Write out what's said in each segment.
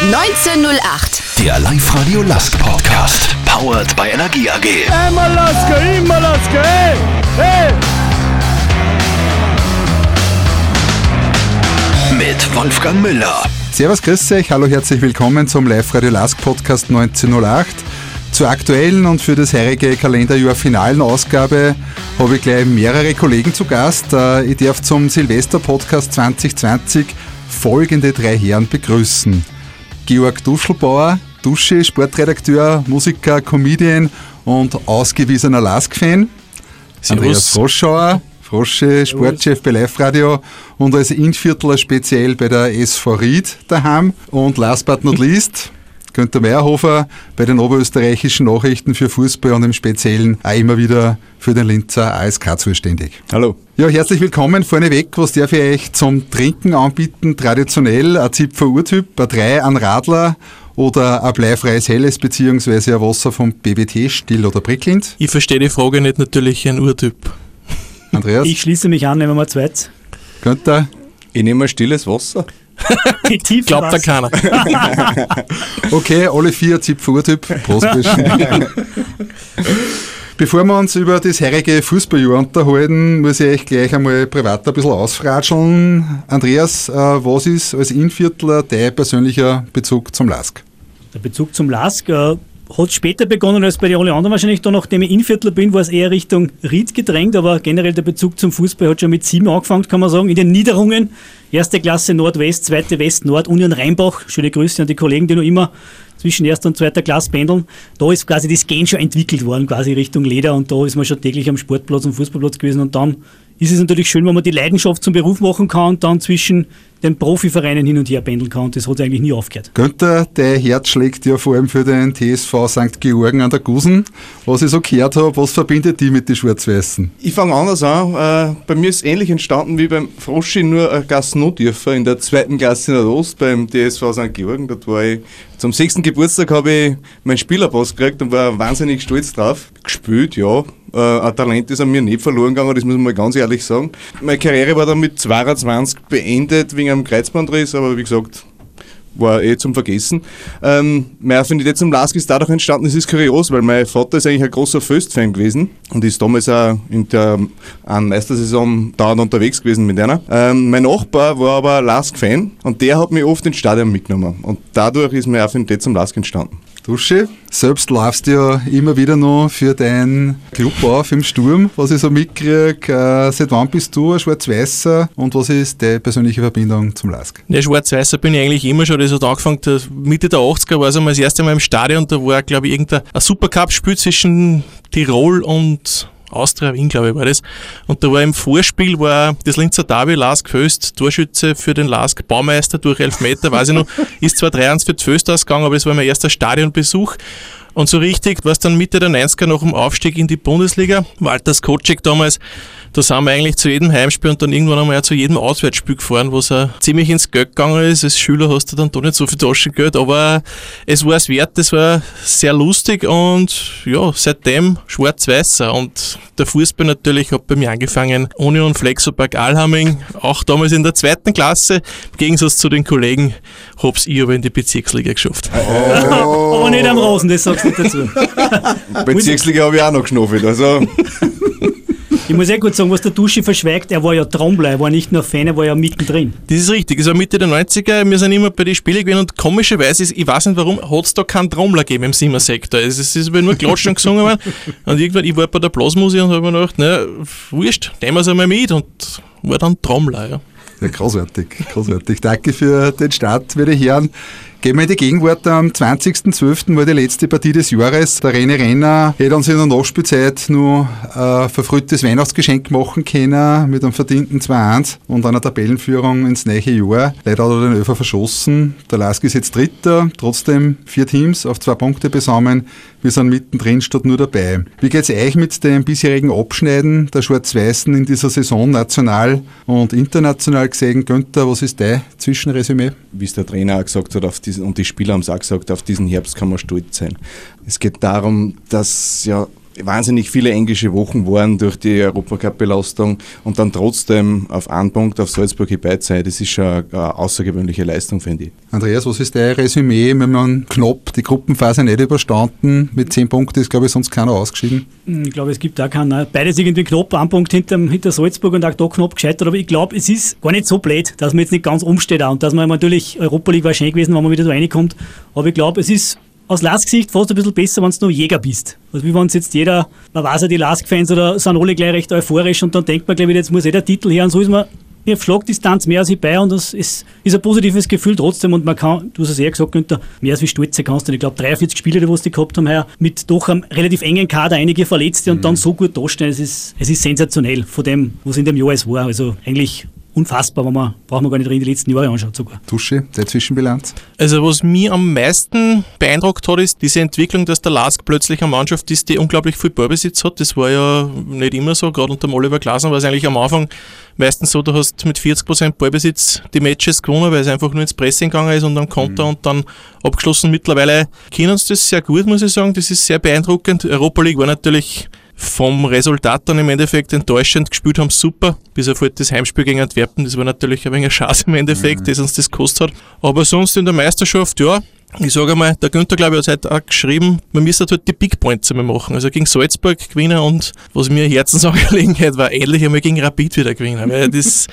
1908. Der Live-Radio Lask Podcast. Powered by Energie AG. Einmal Laske, immer Laske, hey, hey! Mit Wolfgang Müller. Servus, grüß euch, hallo, herzlich willkommen zum Live-Radio Lask Podcast 1908. Zur aktuellen und für das heurige Kalenderjahr finalen Ausgabe habe ich gleich mehrere Kollegen zu Gast. Äh, Ich darf zum Silvester-Podcast 2020 folgende drei Herren begrüßen. Georg Duschelbauer, Dusche, Sportredakteur, Musiker, Comedian und ausgewiesener Lask-Fan. Andreas Froschauer, Frosche, Sportchef bei Live Radio und als Inviertler speziell bei der SV Ried daheim. Und last but not least, Günther Meyerhofer bei den oberösterreichischen Nachrichten für Fußball und im Speziellen auch immer wieder für den Linzer ASK zuständig. Hallo. Ja, herzlich willkommen. Vorneweg, was darf ich euch zum Trinken anbieten? Traditionell ein Zipfer Urtyp, ein Drei, ein Radler oder ein bleifreies Helles beziehungsweise ein Wasser vom BWT, Still oder Bricklind. Ich verstehe die Frage nicht, natürlich ein Urtyp. Andreas, Ich schließe mich an, nehmen wir mal zweit. Günther, Ich nehme ein stilles Wasser. Tief Glaubt da keiner. Okay, alle vier Zipfurtyp. Prost. Bevor wir uns über das heurige Fußballjahr unterhalten, muss ich euch gleich einmal privat ein bisschen ausfratscheln. Andreas, äh, was ist als Inviertler dein persönlicher Bezug zum Lask? Der Bezug zum Lask äh, hat später begonnen als bei den alle anderen wahrscheinlich. Da, nachdem ich Inviertler bin, war es eher Richtung Ried gedrängt, aber generell der Bezug zum Fußball hat schon mit sieben angefangen, kann man sagen. In den Niederungen, erste Klasse Nordwest, zweite West, Nord, Union Rheinbach. Schöne Grüße an die Kollegen, die noch immer zwischen erster und zweiter Klasse pendeln. Da ist quasi das Gen schon entwickelt worden, quasi Richtung Leder und da ist man schon täglich am Sportplatz und Fußballplatz gewesen und dann ist es natürlich schön, wenn man die Leidenschaft zum Beruf machen kann und dann zwischen den Profivereinen hin und her pendeln kann und das hat eigentlich nie aufgehört. Günther, dein Herz schlägt ja vor allem für den TSV St. Georgen an der Gusen. Was ich so gehört habe, was verbindet die mit den Schwarz-Weißen? Ich fange anders an. Äh, bei mir ist ähnlich entstanden wie beim Froschi, nur ein Gassennotdürfer in der zweiten Klasse Nordost beim TSV St. Georgen. Dort war ich zum sechsten Geburtstag habe ich meinen Spielerpass gekriegt und war wahnsinnig stolz drauf. Gespielt, ja. Äh, ein Talent ist an mir nicht verloren gegangen, das muss man mal ganz ehrlich sagen. Meine Karriere war dann mit 22 beendet wegen einem Kreuzbandriss, aber wie gesagt, war eh zum Vergessen. Ähm, meine Affinität zum Lask ist dadurch entstanden, es ist kurios, weil mein Vater ist eigentlich ein großer Föst-Fan gewesen und ist damals auch in der an Meistersaison dauernd unterwegs gewesen mit einer. Ähm, mein Nachbar war aber Lask-Fan und der hat mich oft ins Stadion mitgenommen und dadurch ist meine Affinität zum Lask entstanden. Dusche, selbst laufst du ja immer wieder noch für deinen Club auf im Sturm, was ich so mitkriege. Äh, seit wann bist du ein Schwarz-Weißer und was ist deine persönliche Verbindung zum Lask? Der Schwarz-Weißer bin ich eigentlich immer schon. Das hat angefangen, Mitte der 80er war es einmal das erste Mal im Stadion. Da war, glaube ich, irgendein ein Supercup-Spiel zwischen Tirol und Austria Wien, glaube ich, war das. Und da war im Vorspiel war das Linzer Derby Lask Föst, Torschütze für den Lask, Baumeister durch Elfmeter, weiß ich noch, ist zwar 3-1 für Föst ausgegangen, aber das war mein erster Stadionbesuch. Und so richtig, was dann Mitte der 90er nach dem Aufstieg in die Bundesliga, Walter Skocek damals, da sind wir eigentlich zu jedem Heimspiel und dann irgendwann einmal zu jedem Auswärtsspiel gefahren, wo es auch ziemlich ins Geld gegangen ist. Als Schüler hast du dann doch nicht so viel Taschengeld, aber es war es wert, es war sehr lustig und ja, seitdem schwarz-weißer und der Fußball natürlich hat bei mir angefangen, Union Flexopark Alhaming, auch damals in der zweiten Klasse, im Gegensatz zu den Kollegen, hab's ich aber in die Bezirksliga geschafft. Aber nicht am Rosen, das sagst du nicht dazu. Bezirksliga habe ich auch noch geschnuffelt, also Ich muss eh gut sagen, was der Duschi verschweigt, er war ja Trommler, er war nicht nur Fan, er war ja mittendrin. Das ist richtig. Es war Mitte der 90er. Wir sind immer bei den Spielen gewesen und komischerweise, ist, ich weiß nicht warum, hat es da keinen Trommler gegeben im Simmersektor. Es ist, es ist nur Klatschen gesungen worden. Und irgendwann, ich war bei der Blasmusik und habe mir gedacht, na, wurscht, nehmen wir es einmal mit und war dann Trommler, ja. Ja, großartig, großartig. Danke für den Start, meine Herren. Gehen wir in die Gegenwart. Am 20.12. war die letzte Partie des Jahres. Der René Renner hätte uns in der Nachspielzeit nur ein verfrühtes Weihnachtsgeschenk machen können mit einem verdienten 2-1 und einer Tabellenführung ins neue Jahr. Leider hat er den Öfer verschossen. Der Lask ist jetzt Dritter, trotzdem vier Teams auf zwei Punkte besammen. Wir sind mittendrin statt nur dabei. Wie geht's euch mit dem bisherigen Abschneiden der Schwarz-Weißen in dieser Saison national und international gesehen? Günther, was ist dein Zwischenresümee? wie es der Trainer auch gesagt hat, auf diesen, und die Spieler haben es auch gesagt, auf diesen Herbst kann man stolz sein. Es geht darum, dass ja wahnsinnig viele englische Wochen waren durch die Europacup-Belastung und dann trotzdem auf einen Punkt auf Salzburg hierbei sein, das ist schon eine außergewöhnliche Leistung, finde ich. Andreas, was ist dein Resümee, wenn man knapp die Gruppenphase nicht überstanden? Mit zehn Punkten ist, glaube ich, sonst keiner ausgeschieden. Hm, ich glaube, es gibt auch keinen. Beides irgendwie knapp, ein Punkt hinter, hinter Salzburg und auch da knapp gescheitert. Aber ich glaube, es ist gar nicht so blöd, dass man jetzt nicht ganz umsteht auch. und dass man natürlich, Europa League war schön gewesen, wenn man wieder so reinkommt. Aber ich glaube, es ist aus Lask-Sicht fast ein bisschen besser, wenn du nur Jäger bist. Also wie wenn es jetzt jeder, man weiß ja, die Lask-Fans oder sind alle gleich recht euphorisch und dann denkt man gleich wieder, jetzt muss eh der Titel her und so ist man ich habe Schlagdistanz mehr als ich bei und das ist, ist ein positives Gefühl trotzdem und man kann, du hast es eher gesagt, Günther, mehr als wie stolz sein kannst. Und ich glaube, 43 Spiele, die die gehabt haben, heuer, mit doch einem relativ engen Kader, einige Verletzte und dann mhm. so gut dastehen, es ist, es ist sensationell von dem, was in dem Jahr es war. Also eigentlich unfassbar, wenn man, braucht man gar nicht reden, die letzten Jahre anschaut sogar. Tusche, der Zwischenbilanz? Also was mich am meisten beeindruckt hat, ist diese Entwicklung, dass der Lask plötzlich eine Mannschaft ist, die unglaublich viel Ballbesitz hat. Das war ja nicht immer so, gerade unter dem Oliver Glasner war es eigentlich am Anfang meistens so, du hast mit 40% Ballbesitz die Matches gewonnen, weil es einfach nur ins Pressing gegangen ist und dann Konter mhm. und dann abgeschlossen. Mittlerweile kennen uns das sehr gut, muss ich sagen. Das ist sehr beeindruckend. Europa League war natürlich vom Resultat dann im Endeffekt enttäuschend gespielt haben, super. Bis auf halt das Heimspiel gegen Antwerpen, das war natürlich ein wenig Chance im Endeffekt, mhm. das uns das gekostet hat. Aber sonst in der Meisterschaft, ja, ich sage einmal, der Günther, glaube ich, hat heute auch geschrieben, man müsste halt die Big Points einmal machen. Also gegen Salzburg gewinnen und was mir Herzensangelegenheit war, endlich einmal gegen Rapid wieder gewinnen. Weil das,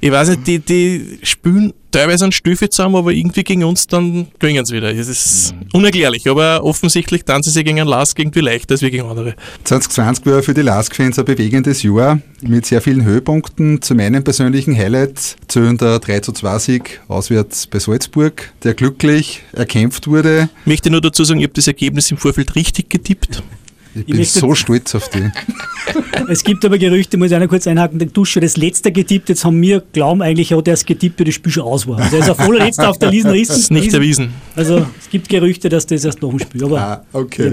ich weiß nicht, die, die spielen teilweise einen Stiefel zusammen, aber irgendwie gegen uns dann gewinnen sie wieder. Das ist unerklärlich, aber offensichtlich tanzen sie gegen einen Lask irgendwie leichter als wir gegen andere. 2020 war für die Lask-Fans ein bewegendes Jahr mit sehr vielen Höhepunkten. Zu meinem persönlichen Highlight zählen der 3 zu 2 Sieg auswärts bei Salzburg, der glücklich erkämpft wurde. Ich möchte nur dazu sagen, ich habe das Ergebnis im Vorfeld richtig getippt. Ich bin ich so stolz auf die. es gibt aber Gerüchte, muss ich noch kurz einhaken, der Dusche das letzte getippt, jetzt haben wir glauben eigentlich auch, dass getippt für das Spiel schon aus war. Also er ist auf voller letzter auf der Liste. Das ist nicht erwiesen. Also es gibt Gerüchte, dass das erst noch ein Spiel, aber ah, okay.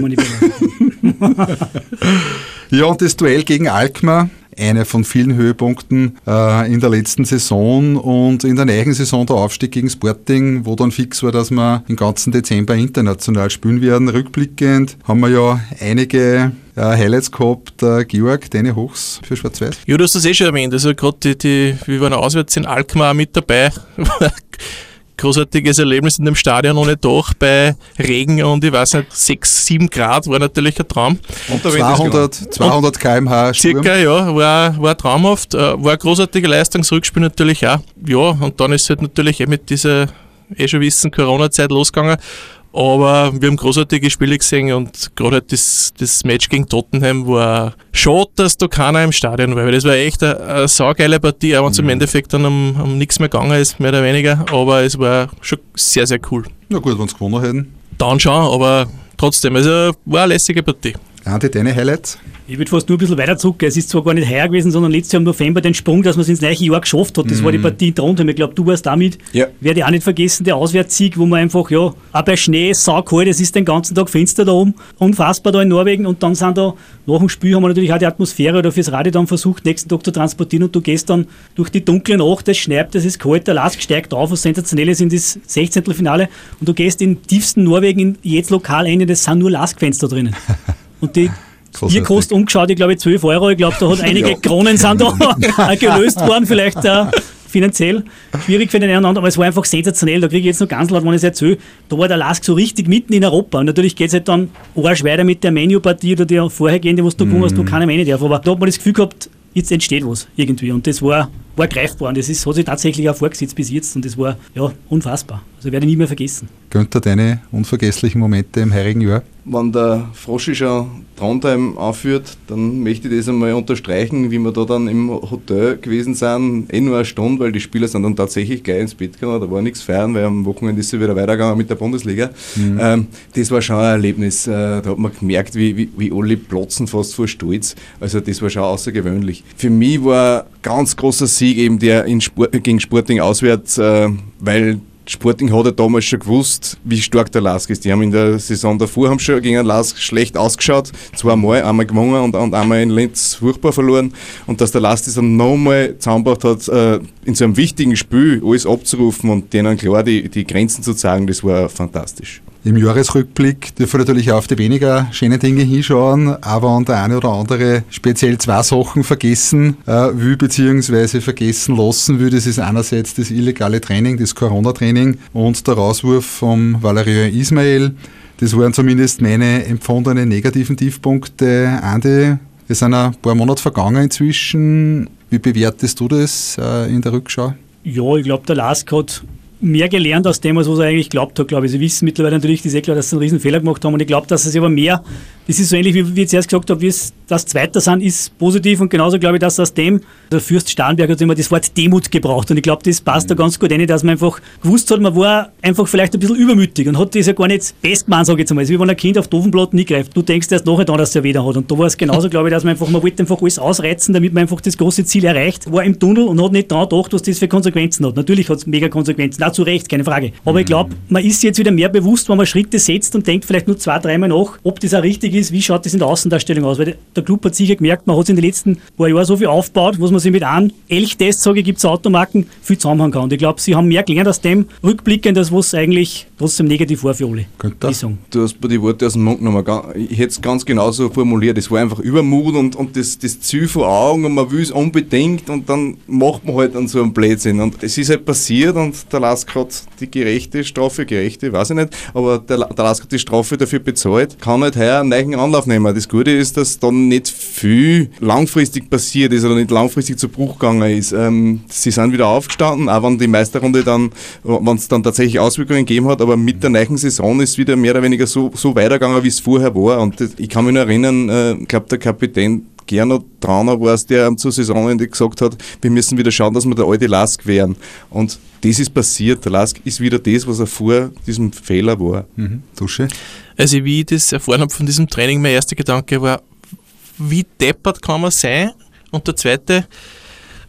ja, und das Duell gegen Alkmaar, eine von vielen Höhepunkten äh, in der letzten Saison und in der neuen Saison der Aufstieg gegen Sporting, wo dann fix war, dass wir im ganzen Dezember international spielen werden. Rückblickend haben wir ja einige äh, Highlights gehabt. Äh, Georg, deine Hochs für Schwarz-Weiß? Ja, du hast das eh schon erwähnt. Also gerade die, die, wir waren auswärts in Alkmaar mit dabei. großartiges Erlebnis in dem Stadion ohne Dach bei Regen und ich weiß nicht, 6, 7 Grad war natürlich ein Traum. Und 200, 200 km/h Circa, ja, war, war traumhaft. Äh, war eine großartige Leistung, das Rückspiel natürlich auch. Ja, und dann ist es halt natürlich eh mit dieser, eh schon wissen, Corona-Zeit losgegangen. Aber wir haben großartige Spiele gesehen und gerade halt das, das Match gegen Tottenham war schade, dass da keiner im Stadion war, weil das war echt eine, eine saugeile Partie, auch wenn es mhm. im Endeffekt dann um, um nichts mehr gegangen ist, mehr oder weniger. Aber es war schon sehr, sehr cool. Na gut, wenn sie gewonnen hätten. Dann schon, aber trotzdem, also war eine lässige Partie. Andi, deine Highlights? Ich würde fast nur ein bisschen weiter zurück. Es ist zwar gar nicht heuer gewesen, sondern letztes Jahr im November den Sprung, dass man es ins neue Jahr geschafft hat. Das mhm. war die mhm. Partie in Trondheim. Ich glaube, du warst damit. Ja. Werde ich auch nicht vergessen, der Auswärtssieg, wo man einfach, ja, auch bei Schnee, saukalt, es ist den ganzen Tag Fenster da oben, unfassbar da in Norwegen. Und dann sind da, nach dem Spiel haben wir natürlich auch die Atmosphäre oder fürs Radio dann versucht, nächsten Tag zu transportieren. Und du gehst dann durch die dunkle Nacht, es schneit, es ist kalt, der Lask steigt auf, was sensationell ist in das 16. Finale. Und du gehst in tiefsten Norwegen in jedes Lokal ein, das sind nur Laskfenster drinnen. Und die Bier kostet umgeschaut, ich glaube 12 Euro. Ich glaube, da hat einige ja. Kronen sind da gelöst worden, vielleicht äh, finanziell. Schwierig für den einen oder anderen, aber es war einfach sensationell. Da kriege ich jetzt noch ganz laut, wenn ich es erzähle. Da war der Lask so richtig mitten in Europa. Und natürlich geht es halt dann arsch weiter mit der Menu-Partie oder der vorhergehende, was du gewonnen hast, du keine Menu darf. Aber da hat man das Gefühl gehabt, jetzt entsteht was irgendwie. Und das war, war greifbar. Und das ist, hat sich tatsächlich auch vorgesetzt bis jetzt. Und das war ja unfassbar. Also werde ich nie mehr vergessen. Günther, deine unvergesslichen Momente im heurigen Jahr? Wenn der Froschi schon Trondheim anführt, dann möchte ich das einmal unterstreichen, wie wir da dann im Hotel gewesen sind. Eh nur eine Stunde, weil die Spieler sind dann tatsächlich gleich ins Bett gegangen. Da war nichts feiern, weil am Wochenende ist sie wieder weitergegangen mit der Bundesliga. Mhm. Ähm, das war schon ein Erlebnis. Äh, da hat man gemerkt, wie, wie, wie alle platzen fast vor Stolz. Also das war schon außergewöhnlich. Für mich war ein ganz großer Sieg eben der in Sport, gegen Sporting auswärts, äh, weil Sporting hat ja damals schon gewusst, wie stark der Lask ist. Die haben in der Saison davor haben schon gegen den Lask schlecht ausgeschaut. Zweimal, einmal gewonnen und, und einmal in Linz furchtbar verloren. Und dass der Lask das dann nochmal zusammengebracht hat, äh, in so einem wichtigen Spiel alles abzurufen und denen klar die, die Grenzen zu zeigen, das war fantastisch. Im Jahresrückblick dürfen wir natürlich auch auf die weniger schönen Dinge hinschauen, aber an der eine oder andere speziell zwei Sachen vergessen äh, will, beziehungsweise vergessen lassen will. Das ist einerseits das illegale Training, das Corona-Training und der Rauswurf vom Valerian Ismail. Das waren zumindest meine empfundenen negativen Tiefpunkte. Andi, es sind ein paar Monate vergangen inzwischen. Wie bewertest du das äh, in der Rückschau? Ja, ich glaube, der Lask hat mehr gelernt aus dem, was er eigentlich glaubt hat, glaube ich. Sie wissen mittlerweile natürlich, das ist eh klar, dass sie einen riesen Fehler gemacht haben und ich glaube, dass sie aber mehr, das ist so ähnlich, wie ich zuerst gesagt habe, wie es das Zweite sind, ist positiv und genauso glaube ich, dass aus dem, der Fürst Starnberg hat immer das Wort Demut gebraucht und ich glaube, das passt da ganz gut rein, dass man einfach gewusst hat, man war einfach vielleicht ein bisschen übermütig und hat das ja gar nicht best gemacht, sage ich jetzt mal. wie wenn ein Kind auf den Ofenblatt nie greift. Du denkst erst nachher dann, dass er weder hat und da war es genauso, glaube ich, dass man einfach, man wollte einfach alles ausreizen, damit man einfach das große Ziel erreicht, war im Tunnel und hat nicht daran gedacht, was das für Konsequenzen hat. Natürlich hat es mega Konsequenzen, zu Recht, keine Frage. Aber ich glaube, man ist jetzt wieder mehr bewusst, wenn man Schritte setzt und denkt vielleicht nur zwei, dreimal nach, ob das auch richtig ist, wie schaut das in der Außendarstellung aus, weil der Club hat sicher gemerkt, man hat sich in den letzten paar Jahren so viel aufgebaut, was man sich mit einem Elchtest, sage ich, gibt es Automarken, viel zusammenhängen kann. Und ich glaube, sie haben mehr gelernt aus dem rückblickend, als was eigentlich trotzdem negativ war für alle. Du hast mir die Worte aus dem Mund genommen. Ich hätte es ganz genauso formuliert. Es war einfach Übermut und, und das, das Ziel vor Augen und man will es unbedingt und dann macht man halt dann so einen Blödsinn. Und es ist halt passiert und der Lask hat die gerechte Strafe, gerechte, weiß ich nicht, aber der, der Lask hat die Strafe dafür bezahlt, kann halt heuer einen neuen Anlauf nehmen. Das Gute ist, dass dann nicht viel langfristig passiert ist oder nicht langfristig zu Bruch gegangen ist. Ähm, sie sind wieder aufgestanden, auch wenn die Meisterrunde dann, wenn es dann tatsächlich Auswirkungen gegeben hat, aber mit der neuen Saison ist wieder mehr oder weniger so, so weitergegangen, wie es vorher war. Und das, ich kann mich nur erinnern, äh, ich glaube, der Kapitän Gernot Trauner war es, der zu Saisonende gesagt hat, wir müssen wieder schauen, dass wir der alte Lask wären. Und das ist passiert. Der Lask ist wieder das, was er vor diesem Fehler war. Mhm. Dusche? Also wie ich das erfahren habe von diesem Training, mein erster Gedanke war, wie deppert kann man sein? Und der zweite,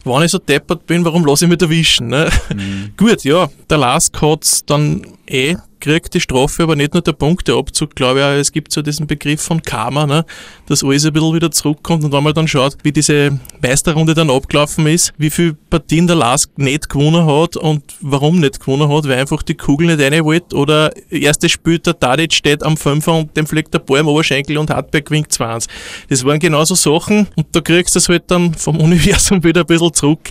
wenn ich so deppert bin, warum lasse ich mich erwischen? Ne? Mhm. Gut, ja, der Lask hat es dann eh kriegt die Strafe aber nicht nur der Punkteabzug, glaube ich, auch, es gibt so diesen Begriff von Karma, ne, dass alles ein bisschen wieder zurückkommt und wenn man dann schaut, wie diese Meisterrunde dann abgelaufen ist, wie viele Partien der Lask nicht gewonnen hat und warum nicht gewonnen hat, weil einfach die Kugel nicht rein wollte oder erstes Spiel, der Tadic steht am Fünfer und dem fliegt der Ball im Oberschenkel und Hartberg gewinnt 20. Das waren genauso Sachen und da kriegst du es halt dann vom Universum wieder ein bisschen zurück.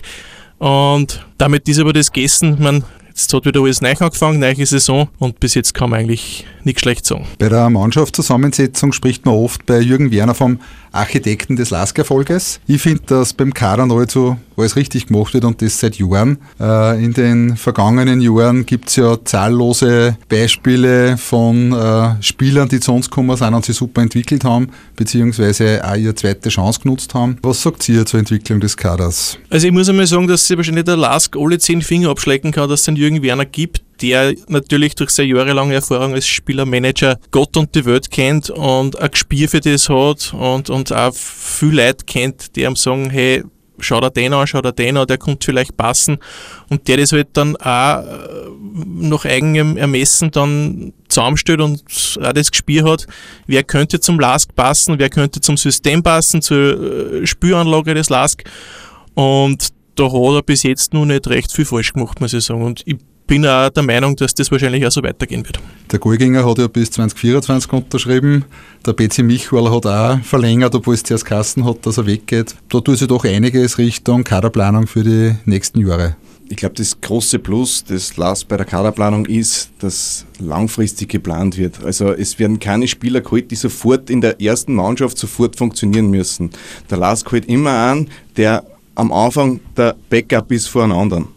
Und damit ist aber das gegessen. Man, Jetzt hat wieder alles neu angefangen, neue Saison und bis jetzt kann man eigentlich nichts schlecht sagen. Bei der Mannschaftszusammensetzung spricht man oft bei Jürgen Werner vom Architekten des Lask-Erfolges. Ich finde, dass beim Kader nahezu alles richtig gemacht wird und das seit Jahren. Äh, in den vergangenen Jahren gibt es ja zahllose Beispiele von äh, Spielern, die zu uns gekommen sind und sich super entwickelt haben, beziehungsweise auch ihre zweite Chance genutzt haben. Was sagt ihr zur Entwicklung des Kaders? Also ich muss einmal sagen, dass sich wahrscheinlich der Lask alle zehn Finger abschlecken kann, dass es den Jürgen Werner gibt, der natürlich durch seine jahrelange Erfahrung als Spielermanager Gott und die Welt kennt und ein Gespür für das hat und, und auch viel Leute kennt, die ihm sagen, hey, schau dir den an, schau dir den an, der kommt vielleicht passen und der das halt dann auch äh, nach eigenem Ermessen dann zusammenstellt und auch das Gespür hat, wer könnte zum LASK passen, wer könnte zum System passen, zur äh, Spüranlage des LASK und da hat er bis jetzt noch nicht recht viel falsch gemacht, muss ich sagen. Und ich bin auch der Meinung, dass das wahrscheinlich auch so weitergehen wird. Der Goalgänger hat ja bis 2024 unterschrieben. Der BC Michuel hat auch verlängert, obwohl es zuerst Kassen hat, dass er weggeht. Da tut sich doch einiges Richtung Kaderplanung für die nächsten Jahre. Ich glaube, das große Plus des LAS bei der Kaderplanung ist, dass langfristig geplant wird. Also es werden keine Spieler geholt, die sofort in der ersten Mannschaft sofort funktionieren müssen. Der LAS holt immer an, der am Anfang der Backup ist vor einem anderen.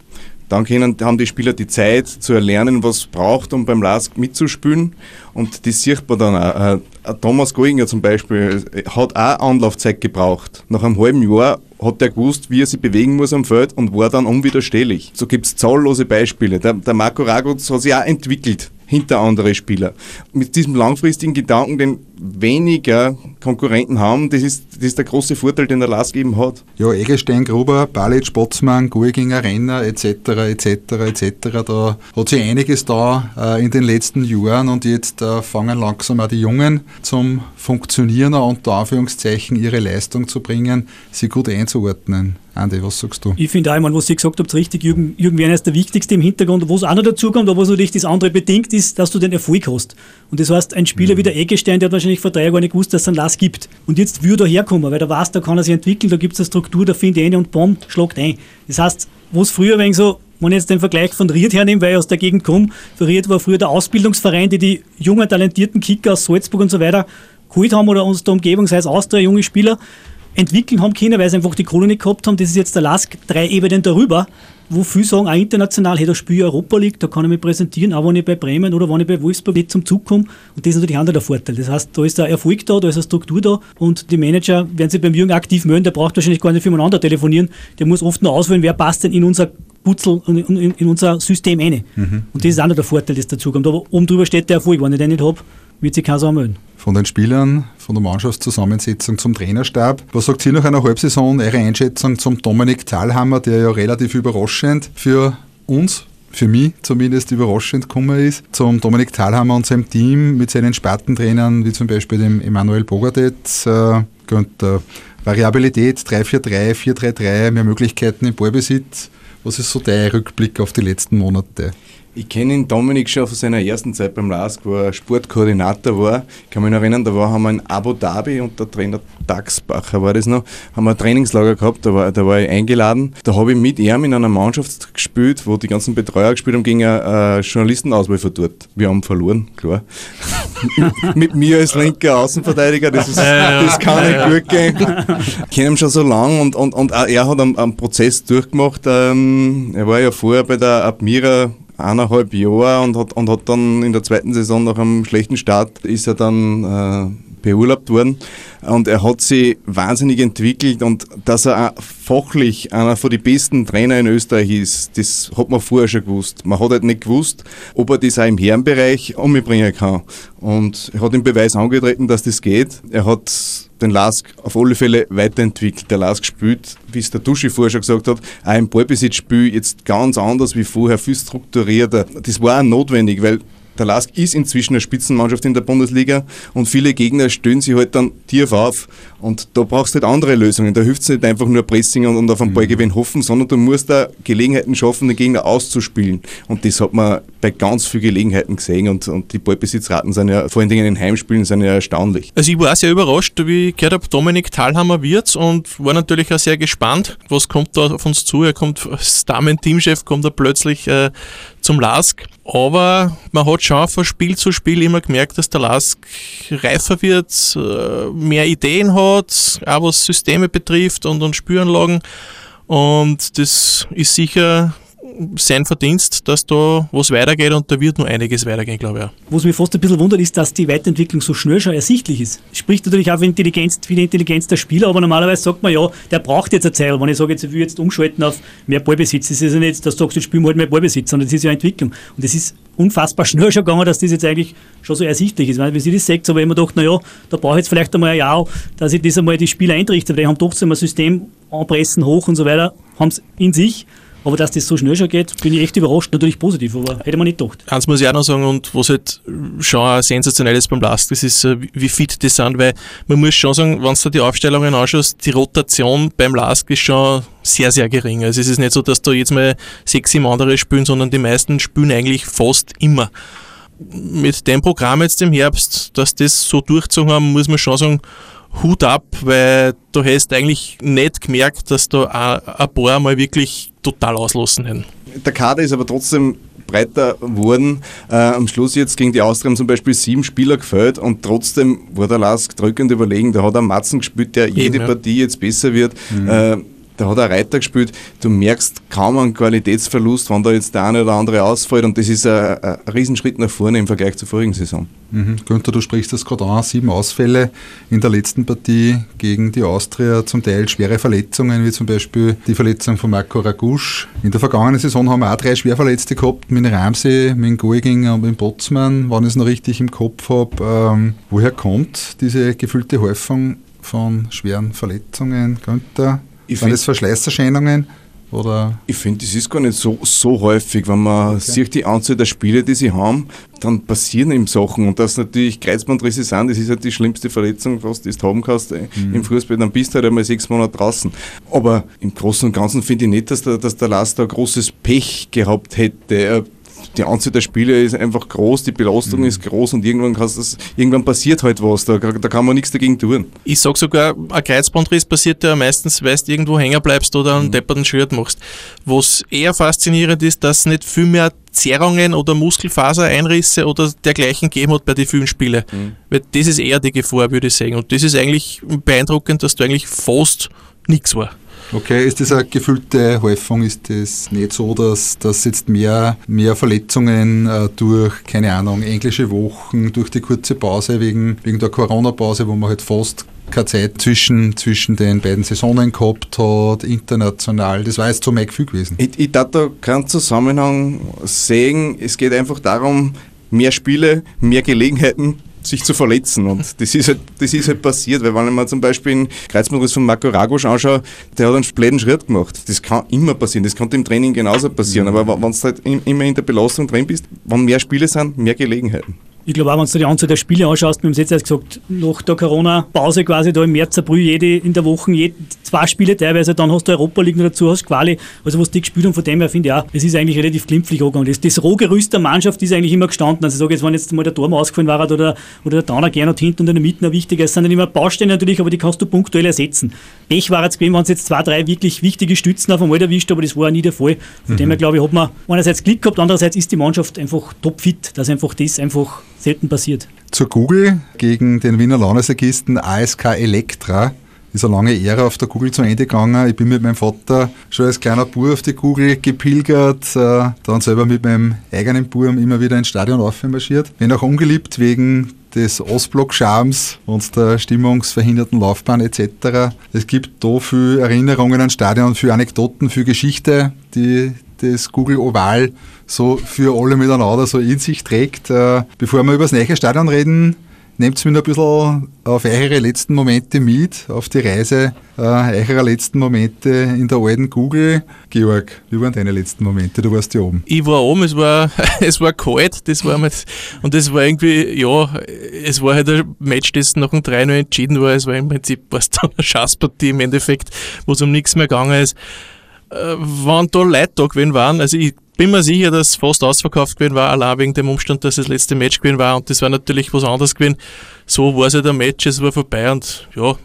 Dann können, haben die Spieler die Zeit zu erlernen, was braucht, um beim LASK mitzuspielen. Und das sieht man dann auch. Äh, Thomas Goinger zum Beispiel hat auch Anlaufzeit gebraucht. Nach einem halben Jahr hat er gewusst, wie er sich bewegen muss am Feld und war dann unwiderstehlich. So gibt es zahllose Beispiele. Der, der Marco Raguz hat sich auch entwickelt hinter andere Spieler. Mit diesem langfristigen Gedanken, den weniger Konkurrenten haben. Das ist, das ist der große Vorteil, den der LASK eben hat. Ja, Eggestein, Gruber, Balic, Botzmann, Gurginger, Renner etc. etc. etc. Da hat sich einiges da äh, in den letzten Jahren und jetzt äh, fangen langsam auch die Jungen zum Funktionieren unter Anführungszeichen ihre Leistung zu bringen, sie gut einzuordnen. Andi, was sagst du? Ich finde auch, ich meine, was ihr gesagt habt, richtig, Jürgen, Jürgen Werner ist der Wichtigste im Hintergrund. Wo es auch noch dazu kommt, aber was natürlich das andere bedingt, ist, dass du den Erfolg hast. Und das heißt, ein Spieler mhm. wie der Eggestein, der hat wahrscheinlich vor drei Jahren gar nicht gewusst, dass es einen Lass gibt. Und jetzt würde er herkommen, weil der weiß, da kann er sich entwickeln, da gibt es eine Struktur, da finde ich eine und bom, schlagt ein. Das heißt, wo es früher wegen so wenn ich jetzt den Vergleich von Ried hernehme, weil ich aus der Gegend komme, für war früher der Ausbildungsverein, die die jungen, talentierten Kicker aus Salzburg und so weiter geholt haben oder aus der Umgebung, sei es Austria, junge Spieler, entwickeln haben können, weil sie einfach die Kohle nicht gehabt haben. Das ist jetzt der Lask drei Ebenen darüber, wo viele sagen, auch international, hey, da spiele ich Europa League, da kann ich mich präsentieren, auch wenn ich bei Bremen oder wenn ich bei Wolfsburg nicht zum Zug komme. Und das ist natürlich auch der Vorteil. Das heißt, da ist der Erfolg da, da ist eine Struktur da und die Manager werden sich beim Jürgen aktiv melden, der braucht wahrscheinlich gar nicht füreinander telefonieren, der muss oft nur auswählen, wer passt denn in unser Putzel, in, in, in unser System rein. Mhm. Und das ist auch noch der Vorteil, das dazu kommt. Aber oben drüber steht der Erfolg, wenn ich den nicht habe, wird sich keiner so anmelden. Von den Spielern, von der Mannschaftszusammensetzung zum Trainerstab. Was sagt Sie nach einer Halbsaison, Ihre Einschätzung zum Dominik Thalhammer, der ja relativ überraschend für uns für mich zumindest überraschend gekommen ist, zum Dominik Thalhammer und seinem Team mit seinen Spartentrainern, wie zum Beispiel dem Emanuel Bogadet, äh, und der Variabilität 3-4-3, 4-3-3, mehr Möglichkeiten im Ballbesitz. Was ist so dein Rückblick auf die letzten Monate? Ich kenne ihn Dominik schon von seiner ersten Zeit beim LASK, wo er Sportkoordinator war. Ich kann mich noch erinnern, da war, haben wir in Abu Dhabi und der Trainer Daxbacher war das noch, haben wir ein Trainingslager gehabt, da war, da war ich eingeladen. Da habe ich mit ihm in einer Mannschaft gespielt, wo die ganzen Betreuer gespielt haben gegen eine äh, Journalistenauswahl von dort. Wir haben verloren, klar. mit mir als linker Außenverteidiger, das, ist, das kann nicht gut gehen. Ich kenne ihn schon so lange und, und, und er hat einen, einen Prozess durchgemacht. Ähm, er war ja vorher bei der Admira eineinhalb Jahre und hat, und hat dann in der zweiten Saison nach einem schlechten Start ist er dann äh, beurlaubt worden und er hat sich wahnsinnig entwickelt und dass er fachlich einer von den besten Trainer in Österreich ist, das hat man vorher schon gewusst. Man hat halt nicht gewusst, ob er das auch im Herrenbereich umbringen kann. Und er hat den Beweis angetreten, dass das geht. Er hat den Lask auf alle Fälle weiterentwickelt. Der Lask spielt, wie es der Duschi vorher schon gesagt hat, auch im Ballbesitzspiel jetzt ganz anders wie vorher, viel strukturierter. Das war auch notwendig, weil der Lask ist inzwischen eine Spitzenmannschaft in der Bundesliga und viele Gegner stellen sich halt dann tief auf. Und da brauchst du halt andere Lösungen. Da hilft es nicht einfach nur Pressing und, und auf einen mhm. Ballgewinn hoffen, sondern du musst da Gelegenheiten schaffen, den Gegner auszuspielen. Und das hat man bei ganz vielen Gelegenheiten gesehen und, und die Ballbesitzraten sind ja vor allen Dingen in Heimspielen sind ja erstaunlich. Also ich war sehr überrascht, wie ich gehört habe, Dominik Thalhammer wird und war natürlich auch sehr gespannt, was kommt da auf uns zu. Er kommt als Damen-Teamchef, kommt er plötzlich äh, zum Lask. Aber man hat schon von Spiel zu Spiel immer gemerkt, dass der Lask reifer wird, äh, mehr Ideen hat, auch was Systeme betrifft und, und Spüranlagen. Und das ist sicher sein Verdienst, dass da was weitergeht und da wird nur einiges weitergehen, glaube ich. Was mich fast ein bisschen wundert, ist, dass die Weiterentwicklung so schnell schon ersichtlich ist. Spricht natürlich auch für, Intelligenz, für die Intelligenz der Spieler, aber normalerweise sagt man ja, der braucht jetzt eine Zeit. Wenn ich sage, jetzt, ich will jetzt umschalten auf mehr Ballbesitz, das ist ja nicht, dass du sagst, jetzt spielen wir halt mehr Ballbesitz, sondern das ist ja Entwicklung. Und das ist unfassbar schnell schon gegangen, dass das jetzt eigentlich schon so ersichtlich ist. Wie Sie das sagt, aber ich immer gedacht, naja, da brauche ich jetzt vielleicht einmal ein Jahr, dass ich das einmal die Spieler einrichte, weil die haben doch so ein System anpressen, hoch und so weiter, haben es in sich. Aber dass das so schnell schon geht, bin ich echt überrascht. Natürlich positiv, aber hätte man nicht gedacht. Eins muss ich auch noch sagen, und was halt schon sensationell ist beim Last, das ist, äh, wie fit die sind, weil man muss schon sagen, wenn du die Aufstellungen anschaust, die Rotation beim Lask ist schon sehr, sehr gering. Also es ist nicht so, dass da jetzt mal sechs, sieben andere spielen, sondern die meisten spielen eigentlich fast immer. Mit dem Programm jetzt im Herbst, dass das so durchgezogen haben, muss man schon sagen, Hut ab, weil du hast eigentlich nicht gemerkt, dass da ein paar mal wirklich total auslassen hätten. Der Kader ist aber trotzdem breiter geworden. Äh, am Schluss jetzt gegen die Austria zum Beispiel sieben Spieler gefällt und trotzdem war der Lask drückend überlegen. Da hat er Matzen gespielt, der jede Eben, ja. Partie jetzt besser wird. Mhm. Äh, da hat er Reiter gespielt. Du merkst kaum einen Qualitätsverlust, wenn da jetzt der eine oder andere ausfällt und das ist ein, ein Riesenschritt nach vorne im Vergleich zur vorigen Saison. Mhm. Günther, du sprichst das gerade an, sieben Ausfälle in der letzten Partie gegen die Austria, zum Teil schwere Verletzungen, wie zum Beispiel die Verletzung von Marco Ragusch. In der vergangenen Saison haben wir auch drei Schwerverletzte gehabt, mit Ramsey, mit Goiginger und mit Botzmann, wenn ich es noch richtig im Kopf habe. Ähm, woher kommt diese gefühlte Häufung von schweren Verletzungen, Günther? Ich Sind find- das Verschleißerscheinungen? Oder Ich finde, das ist gar nicht so, so häufig. Wenn man sieht die Anzahl der Spiele, die sie haben, dann passieren eben Sachen. Und dass natürlich Kreuzbandrisse sind, das ist halt die schlimmste Verletzung, was du haben kannst äh, im Fußball, dann bist du halt einmal sechs Monate draußen. Aber im Großen und Ganzen finde ich nicht, dass der, dass der Lars da großes Pech gehabt hätte. Die Anzahl der Spiele ist einfach groß, die Belastung ist groß und irgendwann, das, irgendwann passiert halt was. Da, da kann man nichts dagegen tun. Ich sag sogar, ein Kreuzbandriss passiert ja meistens, weil du irgendwo hängen bleibst oder einen depperten Schritt machst. Was eher faszinierend ist, dass es nicht viel mehr Zerrungen oder Muskelfasereinrisse oder dergleichen gegeben hat bei den vielen Spielen. Weil das ist eher die Gefahr, würde ich sagen. Und das ist eigentlich beeindruckend, dass da eigentlich fast nichts war. Okay, ist das eine gefühlte Häufung? Ist das nicht so, dass, dass jetzt mehr, mehr Verletzungen äh, durch, keine Ahnung, englische Wochen, durch die kurze Pause wegen, wegen der Corona-Pause, wo man halt fast keine Zeit zwischen, zwischen den beiden Saisonen gehabt hat, international, das war jetzt so mein Gefühl gewesen. Ich, ich darf da keinen Zusammenhang sehen. Es geht einfach darum, mehr Spiele, mehr Gelegenheiten, sich zu verletzen. Und das ist halt, das ist halt passiert, weil wenn ich mir zum Beispiel den Kreuzbandriss von Marco Ragosch anschaue, der hat einen blöden Schritt gemacht. Das kann immer passieren. Das kann im Training genauso passieren. Aber wenn du halt im- immer in der Belastung drin bist, wenn mehr Spiele sind, mehr Gelegenheiten. Ich glaube auch, wenn du die Anzahl der Spiele anschaust, wir haben es jetzt erst gesagt, nach der Corona-Pause quasi da im März, April, jede in der Woche, jede, zwei Spiele teilweise, dann hast du Europa League noch dazu, hast Quali, also was die gespielt haben, von dem her finde ich auch, es ist eigentlich relativ glimpflich angegangen. Das, das Rohgerüst der Mannschaft ist eigentlich immer gestanden. Also ich sage jetzt, wenn jetzt mal der Turm ausgefallen war oder, oder der Downer Gernot hinten und in der Mitte noch wichtiger, es sind dann immer Baustellen natürlich, aber die kannst du punktuell ersetzen. Pech war jetzt gewesen, wenn es jetzt zwei, drei wirklich wichtige Stützen auf einmal erwischt, aber das war nie der Fall. Von dem her glaube ich, hat man einerseits Glück gehabt, andererseits ist die Mannschaft einfach topfit, dass einfach das einfach selten passiert. Zur Google gegen den Wiener Landesligisten ASK Elektra. Ist eine lange Ära auf der Google zu Ende gegangen. Ich bin mit meinem Vater schon als kleiner Bub auf die Google gepilgert, äh, dann selber mit meinem eigenen Burm immer wieder ins Stadion aufmarschiert. Bin auch ungeliebt wegen des Ostblock-Charmes und der stimmungsverhinderten Laufbahn etc. Es gibt da viel Erinnerungen an Stadion, viel Anekdoten, viel Geschichte, die das Google Oval so für alle miteinander so in sich trägt. Äh, bevor wir über das neue Stadion reden, nehmt mir noch ein bisschen auf eure letzten Momente mit, auf die Reise äh, eurer letzten Momente in der alten Google. Georg, wie waren deine letzten Momente? Du warst ja oben. Ich war oben, es war, es war kalt, das war mit, und das war irgendwie, ja, es war halt ein Match, das nach dem 3 0 entschieden war. Es war im Prinzip was eine Schaßpartie im Endeffekt, wo es um nichts mehr gegangen ist. Äh, waren da Leute da gewesen waren, also ich bin mir sicher, dass es fast ausverkauft gewesen war, allein wegen dem Umstand, dass es das letzte Match gewesen war und das war natürlich was anderes gewesen. So war es halt ein Match, es war vorbei und ja,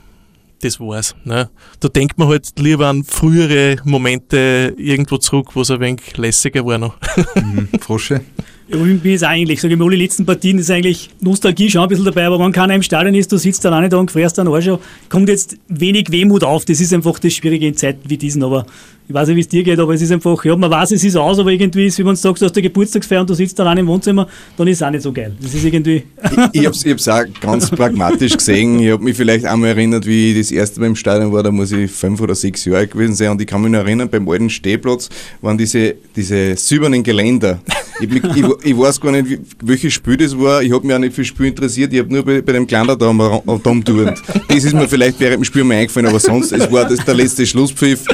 das war's. Ne? Da denkt man halt lieber an frühere Momente irgendwo zurück, wo es ein wenig lässiger war noch. Mhm. Frosche? Ja, bin jetzt eigentlich, sage ich mal, alle letzten Partien ist eigentlich Nostalgie schon ein bisschen dabei, aber wenn keiner im Stadion ist, du sitzt dann auch nicht da und gefrierst dann Arsch, kommt jetzt wenig Wehmut auf. Das ist einfach das Schwierige in Zeiten wie diesen, aber ich weiß nicht, wie es dir geht, aber es ist einfach, ja, man weiß, es ist aus, aber irgendwie ist, wie man sagst, du hast der Geburtstagsfeier und du sitzt dann im Wohnzimmer, dann ist es auch nicht so geil. Das ist irgendwie, Ich, ich habe es ich auch ganz pragmatisch gesehen. Ich habe mich vielleicht einmal erinnert, wie ich das erste Mal im Stadion war, da muss ich fünf oder sechs Jahre gewesen sein. Und ich kann mich noch erinnern, beim alten Stehplatz waren diese, diese silbernen Geländer. Ich, mich, ich, ich weiß gar nicht, welches Spiel das war. Ich habe mich auch nicht für Spiel interessiert. Ich habe nur bei, bei dem Kleiner da am Dom turnt. Das ist mir vielleicht während dem Spiel mal eingefallen, aber sonst, es war das der letzte Schlusspfiff.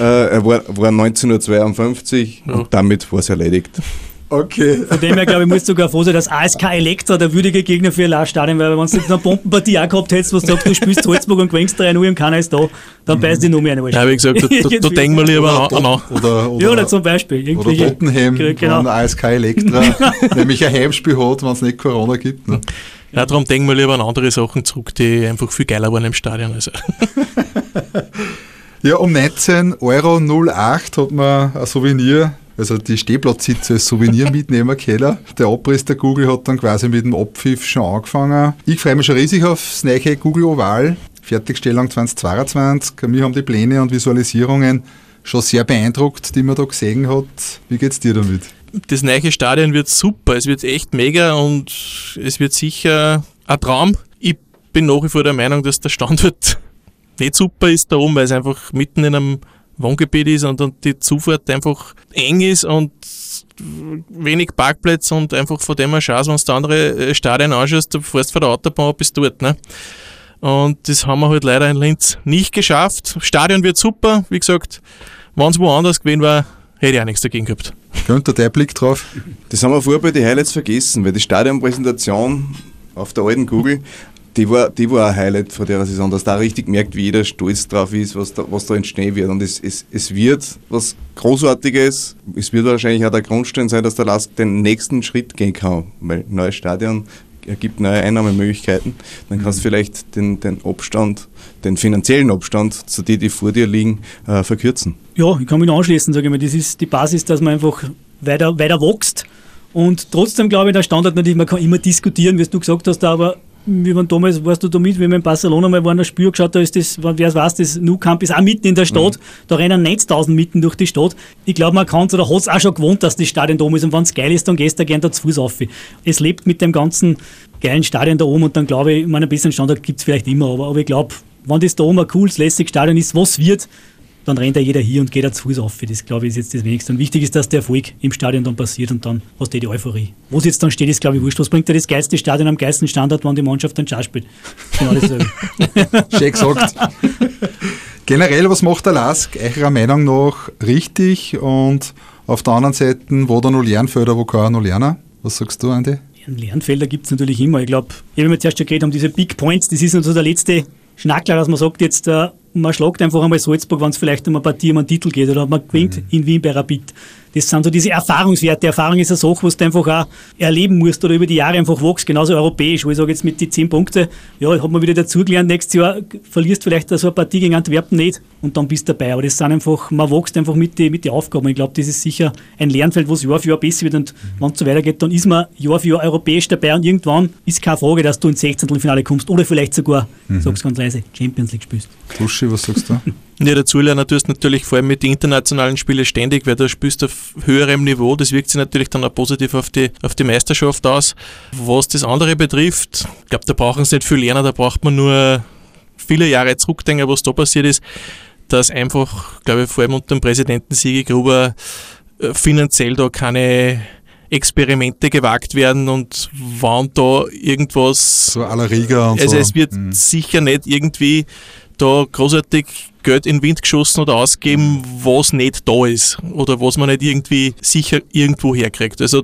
Äh, er war, war 1952 und damit war es erledigt. Okay. von dem her, glaube ich, musst du sogar froh sein, dass ASK Elektra der würdige Gegner für Lars Stadion weil wenn du jetzt eine Bombenpartie auch gehabt hättest, wo du sagst, du spielst Salzburg und gewinnst 3 0 und keiner ist da, dann beißt dich noch mehr eine Ja, wie gesagt, da, denken wir lieber an, an, Oder, oder, Ja, oder zum Beispiel. oder Irgendwelche, Tottenham genau. von ASK Elektra, nämlich ein Heimspiel hat, wenn es nicht Corona gibt. Ne? Ja, darum denken wir lieber an andere Sachen zurück, die einfach viel geiler waren im Stadion. Also. Ja, um 19,08 Euro hat man ein Souvenir, also die Stehplatzsitze als Souvenir mitnehmen können. Der Abriss der Google hat dann quasi mit dem Abpfiff schon angefangen. Ich freue mich schon riesig aufs neue Google Oval. Fertigstellung 2022. Mir haben die Pläne und Visualisierungen schon sehr beeindruckt, die man da gesehen hat. Wie geht's dir damit? Das neue Stadion wird super, es wird echt mega und es wird sicher ein Traum. Ich bin nach wie vor der Meinung, dass der Standort nicht super ist da oben, weil es einfach mitten in einem Wohngebiet ist und, und die Zufahrt einfach eng ist und wenig Parkplätze und einfach von dem her schaust, wenn du andere Stadien anschaust, du fährst von der Autobahn bis dort. Ne? Und das haben wir halt leider in Linz nicht geschafft. Stadion wird super, wie gesagt, wenn es woanders gewesen war, hätte ich auch nichts dagegen gehabt. Könnte der Blick drauf? Das haben wir vorher bei den Highlights vergessen, weil die Stadionpräsentation auf der alten Google, die war, die war ein Highlight von der Saison, dass da richtig merkt, wie jeder stolz drauf ist, was da, was da entstehen wird. Und es, es, es wird was Großartiges. Es wird wahrscheinlich auch der Grundstein sein, dass der Lask den nächsten Schritt gehen kann, weil neues Stadion ergibt neue Einnahmemöglichkeiten. Dann kannst du vielleicht den, den Abstand, den finanziellen Abstand zu denen, die vor dir liegen, äh, verkürzen. Ja, ich kann mich noch anschließen, sage ich mal. Das ist die Basis, dass man einfach weiter, weiter wächst. Und trotzdem glaube ich, der Standard natürlich, man kann immer diskutieren, wie du gesagt hast, aber wie wenn damals, warst du da mit, wie wir in Barcelona mal waren, ein Spiel geschaut, da ist das, wer weiß, das Nou Camp ist auch mitten in der Stadt, mhm. da rennen 90.000 mitten durch die Stadt. Ich glaube, man kann es oder hat es auch schon gewohnt, dass das Stadion da oben ist und wenn es geil ist, dann gehst du gerne da zu Fuß auf. Es lebt mit dem ganzen geilen Stadion da oben und dann glaube ich, ich meine, ein bisschen Standard gibt es vielleicht immer, aber, aber ich glaube, wenn das da oben ein cooles, lässiges Stadion ist, was wird, dann rennt ja jeder hier und geht da zu Fuß auf. Das, glaube ich, ist jetzt das Wenigste. Und wichtig ist, dass der Erfolg im Stadion dann passiert und dann hast du die Euphorie. Wo es jetzt dann steht, ist, glaube ich, wurscht. Was bringt dir das geilste Stadion am geilsten Standard, wenn die Mannschaft dann Schach spielt? Genau dasselbe. Schön gesagt. Generell, was macht der Lask eurer Meinung nach richtig und auf der anderen Seite, wo da noch Lernfelder, wo kann noch lernen? Was sagst du, Andi? Lernfelder gibt es natürlich immer. Ich glaube, ich habe mir zuerst schon geredet um diese Big Points, das ist also der letzte Schnackler, dass man sagt, jetzt uh, man schlagt einfach einmal Salzburg, wenn es vielleicht um eine Partie um einen Titel geht oder man gewinnt mhm. in Wien bei Rapid. Das sind so diese Erfahrungswerte. Erfahrung ist eine Sache, was du einfach auch erleben musst oder über die Jahre einfach wächst, genauso europäisch. Wo ich sage jetzt mit den 10 Punkten, ja, hat man wieder dazugelernt, nächstes Jahr verlierst vielleicht so eine Partie gegen Antwerpen nicht und dann bist du dabei. Aber das sind einfach, man wächst einfach mit den mit die Aufgaben. Ich glaube, das ist sicher ein Lernfeld, wo es Jahr für Jahr besser wird und wenn es so weitergeht, dann ist man Jahr für Jahr europäisch dabei und irgendwann ist keine Frage, dass du ins 16. Finale kommst oder vielleicht sogar, mhm. sag's ganz leise, Champions League spielst. Tuschi, was sagst du? Ja, dazu lernen tust natürlich vor allem mit den internationalen Spielen ständig, weil du spielst auf höherem Niveau. Das wirkt sich natürlich dann auch positiv auf die, auf die Meisterschaft aus. Was das andere betrifft, ich glaube, da brauchen sie nicht viel lernen, da braucht man nur viele Jahre zurückdenken, was da passiert ist, dass einfach, glaube ich, vor allem unter dem Präsidenten Sigi Gruber äh, finanziell da keine Experimente gewagt werden und wann da irgendwas. So aller Riga und also so. es wird mhm. sicher nicht irgendwie da großartig Geld in den Wind geschossen oder ausgeben, was nicht da ist oder was man nicht irgendwie sicher irgendwo herkriegt. Also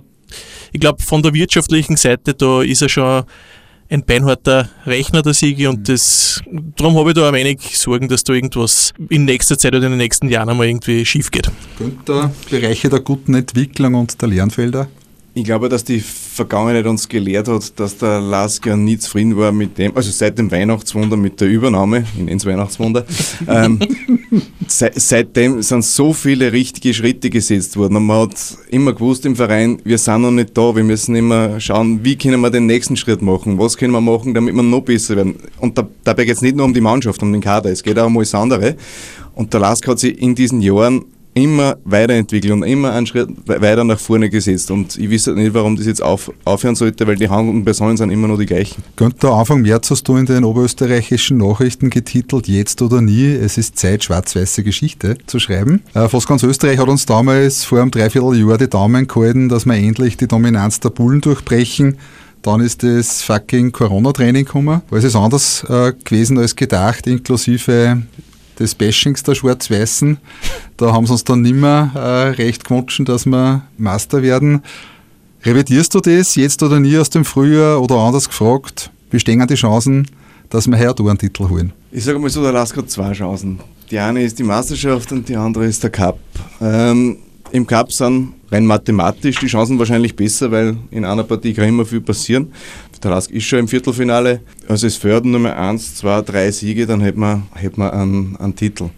ich glaube, von der wirtschaftlichen Seite, da ist er schon ein beinharter Rechner, der Sigi, und das, darum habe ich da ein wenig Sorgen, dass da irgendwas in nächster Zeit oder in den nächsten Jahren einmal irgendwie schief geht. Könnte Bereiche der guten Entwicklung und der Lernfelder ich glaube, dass die Vergangenheit uns gelehrt hat, dass der Lask ja nie zufrieden war mit dem, also seit dem Weihnachtswunder mit der Übernahme, in ins Weihnachtswunder, ähm, se, seitdem sind so viele richtige Schritte gesetzt worden und man hat immer gewusst im Verein, wir sind noch nicht da, wir müssen immer schauen, wie können wir den nächsten Schritt machen, was können wir machen, damit wir noch besser werden. Und da, dabei geht es nicht nur um die Mannschaft, um den Kader, es geht auch um alles andere. Und der Lask hat sich in diesen Jahren immer weiterentwickelt und immer einen Schritt weiter nach vorne gesetzt. Und ich weiß nicht, warum das jetzt auf, aufhören sollte, weil die handelnden Personen sind immer noch die gleichen. Könnte Anfang März hast du in den oberösterreichischen Nachrichten getitelt, jetzt oder nie, es ist Zeit, schwarz-weiße Geschichte zu schreiben. Äh, fast ganz Österreich hat uns damals vor einem Dreivierteljahr die Daumen gehalten, dass wir endlich die Dominanz der Bullen durchbrechen. Dann ist das fucking Corona-Training gekommen. Alles ist anders äh, gewesen als gedacht, inklusive des Bashings der Schwarz-Weißen. Da haben sie uns dann nicht mehr äh, recht gewünscht, dass wir Master werden. Revidierst du das jetzt oder nie aus dem Frühjahr oder anders gefragt, wie stehen die Chancen, dass wir heute einen Titel holen? Ich sage mal so, der Lask hat zwei Chancen. Die eine ist die Meisterschaft und die andere ist der Cup. Ähm, Im Cup sind rein mathematisch die Chancen wahrscheinlich besser, weil in einer Partie kann immer viel passieren. Der Lask ist schon im Viertelfinale. Also es fördern nur mehr eins, zwei, drei Siege, dann hätten wir, hätten wir einen, einen Titel.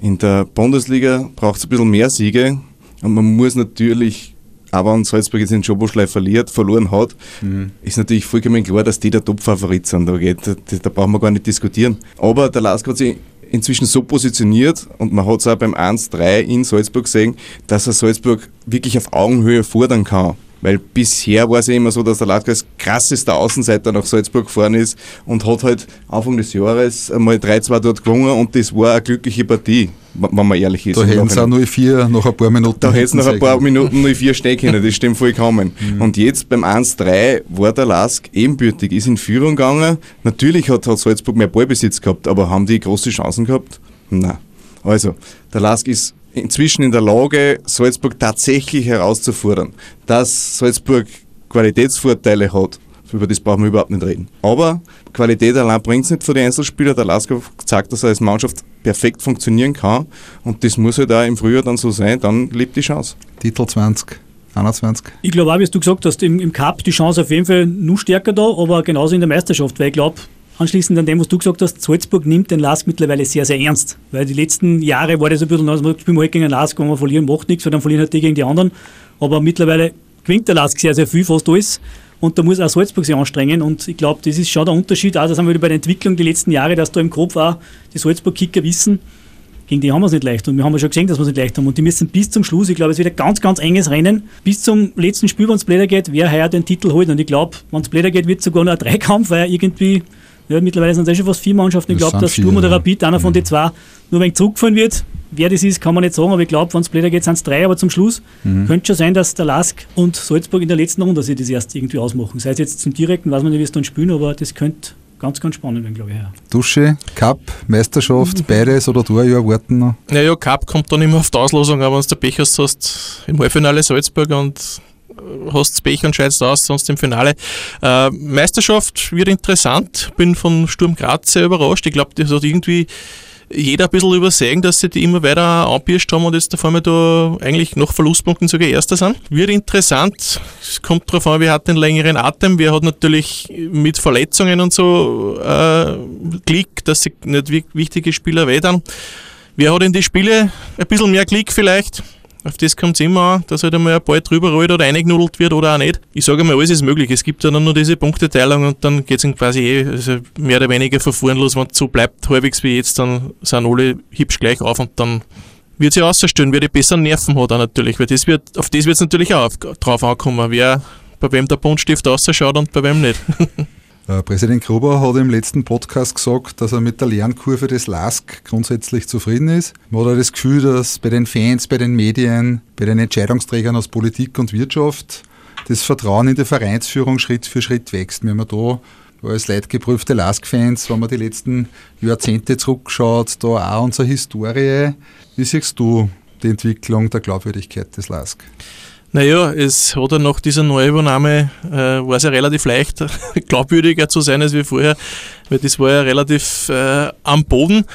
In der Bundesliga braucht es ein bisschen mehr Siege und man muss natürlich aber wenn Salzburg jetzt in Schoboschlei verliert, verloren hat, mhm. ist natürlich vollkommen klar, dass die der Top-Favorit sind. Da, geht, da, da brauchen wir gar nicht diskutieren. Aber der Lask hat sich inzwischen so positioniert und man hat es auch beim 1-3 in Salzburg gesehen, dass er Salzburg wirklich auf Augenhöhe fordern kann. Weil bisher war es ja immer so, dass der Lask als krassester Außenseiter nach Salzburg gefahren ist und hat halt Anfang des Jahres einmal 3-2 dort gewonnen und das war eine glückliche Partie, wenn man ehrlich ist. Da hätten sie auch 0-4 nach ein paar Minuten. Da hätten sie nach ein paar Minuten 0-4 stehen können, das stimmt vollkommen. Mhm. Und jetzt beim 1-3 war der Lask ebenbürtig, ist in Führung gegangen. Natürlich hat, hat Salzburg mehr Ballbesitz gehabt, aber haben die große Chancen gehabt? Nein. Also, der Lask ist inzwischen in der Lage, Salzburg tatsächlich herauszufordern. Dass Salzburg Qualitätsvorteile hat, über das brauchen wir überhaupt nicht reden. Aber Qualität allein bringt es nicht für die Einzelspieler. Der Lasker zeigt, dass er als Mannschaft perfekt funktionieren kann und das muss halt auch im Frühjahr dann so sein, dann lebt die Chance. Titel 20. 21. Ich glaube auch, wie du gesagt hast, im, im Cup die Chance auf jeden Fall nur stärker da, aber genauso in der Meisterschaft, weil ich glaube, anschließend an dem, was du gesagt hast, Salzburg nimmt den Lask mittlerweile sehr, sehr ernst. Weil die letzten Jahre war das ein bisschen, also wir spielen halt gegen den Lask, wenn wir verlieren, macht nichts, weil dann verlieren halt die gegen die anderen. Aber mittlerweile gewinnt der Lask sehr, sehr viel, fast alles. Und da muss auch Salzburg sich anstrengen. Und ich glaube, das ist schon der Unterschied. Das haben wir wieder bei der Entwicklung die letzten Jahre, dass da im Kopf auch die Salzburg-Kicker wissen, gegen die haben wir es nicht leicht. Und wir haben ja schon gesehen, dass wir es nicht leicht haben. Und die müssen bis zum Schluss, ich glaube, es wird ein ganz, ganz enges Rennen, bis zum letzten Spiel, wenn es Blätter geht, wer heuer den Titel holt. Und ich glaube, wenn es Blätter geht, wird es sogar noch ein Dreikampf, weil irgendwie ja, mittlerweile sind es eh schon fast vier Mannschaften. Ich glaube, dass Sturm oder Rapid, einer von den mhm. zwei, nur wenn zurückfahren wird. Wer das ist, kann man nicht sagen, aber ich glaube, wenn es blöder geht, sind es drei, aber zum Schluss mhm. könnte schon sein, dass der Lask und Salzburg in der letzten Runde sich das erst irgendwie ausmachen. Sei es jetzt zum direkten, weiß man nicht, wie es dann spielen, aber das könnte ganz, ganz spannend werden, glaube ich. Ja. Dusche, Cup, Meisterschaft, beides oder du erwarten noch? Naja, Cup kommt dann immer auf die Auslosung, aber wenn du Pech hast, hast im Halbfinale Salzburg und hast Pech und scheidest aus, sonst im Finale. Äh, Meisterschaft wird interessant. Bin von Sturm Graz sehr überrascht. Ich glaube, das hat irgendwie jeder ein bisschen übersehen, dass sie die immer weiter anpirscht haben und jetzt da vorne da eigentlich noch Verlustpunkten sogar Erster sind. Wird interessant. Es kommt darauf an, wer hat den längeren Atem. Wer hat natürlich mit Verletzungen und so äh, Glück, dass sie nicht wichtige Spieler wedern. Wer hat in die Spiele ein bisschen mehr Glück vielleicht? Auf das kommt es immer an, dass halt einmal ein Ball drüber rollt oder eingenudelt wird oder auch nicht. Ich sage mal, alles ist möglich. Es gibt ja dann nur diese Punkteteilung und dann geht es quasi eh also mehr oder weniger verfuhrenlos. Wenn es so bleibt, halbwegs wie jetzt, dann sind alle hübsch gleich auf und dann wird sie auszustellen, wer die besseren Nerven hat auch natürlich. Weil das wird, auf das wird es natürlich auch auf, drauf ankommen, wer bei wem der Buntstift ausschaut und bei wem nicht. Äh, Präsident Gruber hat im letzten Podcast gesagt, dass er mit der Lernkurve des LASK grundsätzlich zufrieden ist. Man hat das Gefühl, dass bei den Fans, bei den Medien, bei den Entscheidungsträgern aus Politik und Wirtschaft das Vertrauen in die Vereinsführung Schritt für Schritt wächst. Wenn man da als leidgeprüfte LASK-Fans, wenn man die letzten Jahrzehnte zurückschaut, da auch unsere Historie. Wie siehst du die Entwicklung der Glaubwürdigkeit des LASK? Naja, es hat ja nach dieser Neuübernahme, äh, war es ja relativ leicht, glaubwürdiger zu sein als wie vorher, weil das war ja relativ äh, am Boden.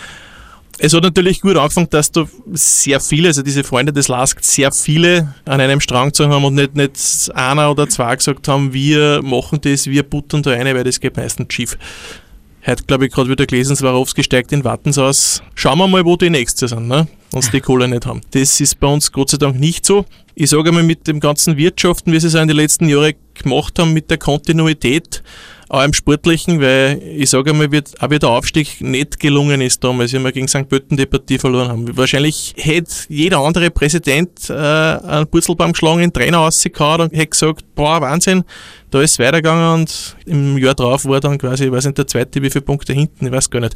Es hat natürlich gut angefangen, dass da sehr viele, also diese Freunde des LASK, sehr viele an einem Strang zu haben und nicht, nicht einer oder zwei gesagt haben, wir machen das, wir buttern da eine, weil das geht meistens schief. Heute, glaube ich, gerade wieder gelesen, Swarovski steigt in Wattens aus. Schauen wir mal, wo die nächste sind, ne? wenn sie die Kohle nicht haben. Das ist bei uns Gott sei Dank nicht so. Ich sage einmal, mit dem ganzen Wirtschaften, wie sie es in den letzten Jahren gemacht haben, mit der Kontinuität, auch im Sportlichen, weil ich sage einmal, wird, auch wie der Aufstieg nicht gelungen ist damals, wie wir gegen St. Pölten die Partie verloren haben. Wahrscheinlich hätte jeder andere Präsident äh, einen Purzelbaum geschlagen, einen Trainer rausgehauen und hätte gesagt, boah, Wahnsinn, da ist es weitergegangen und im Jahr drauf war dann quasi, ich weiß nicht, der zweite, wie viele Punkte hinten, ich weiß gar nicht.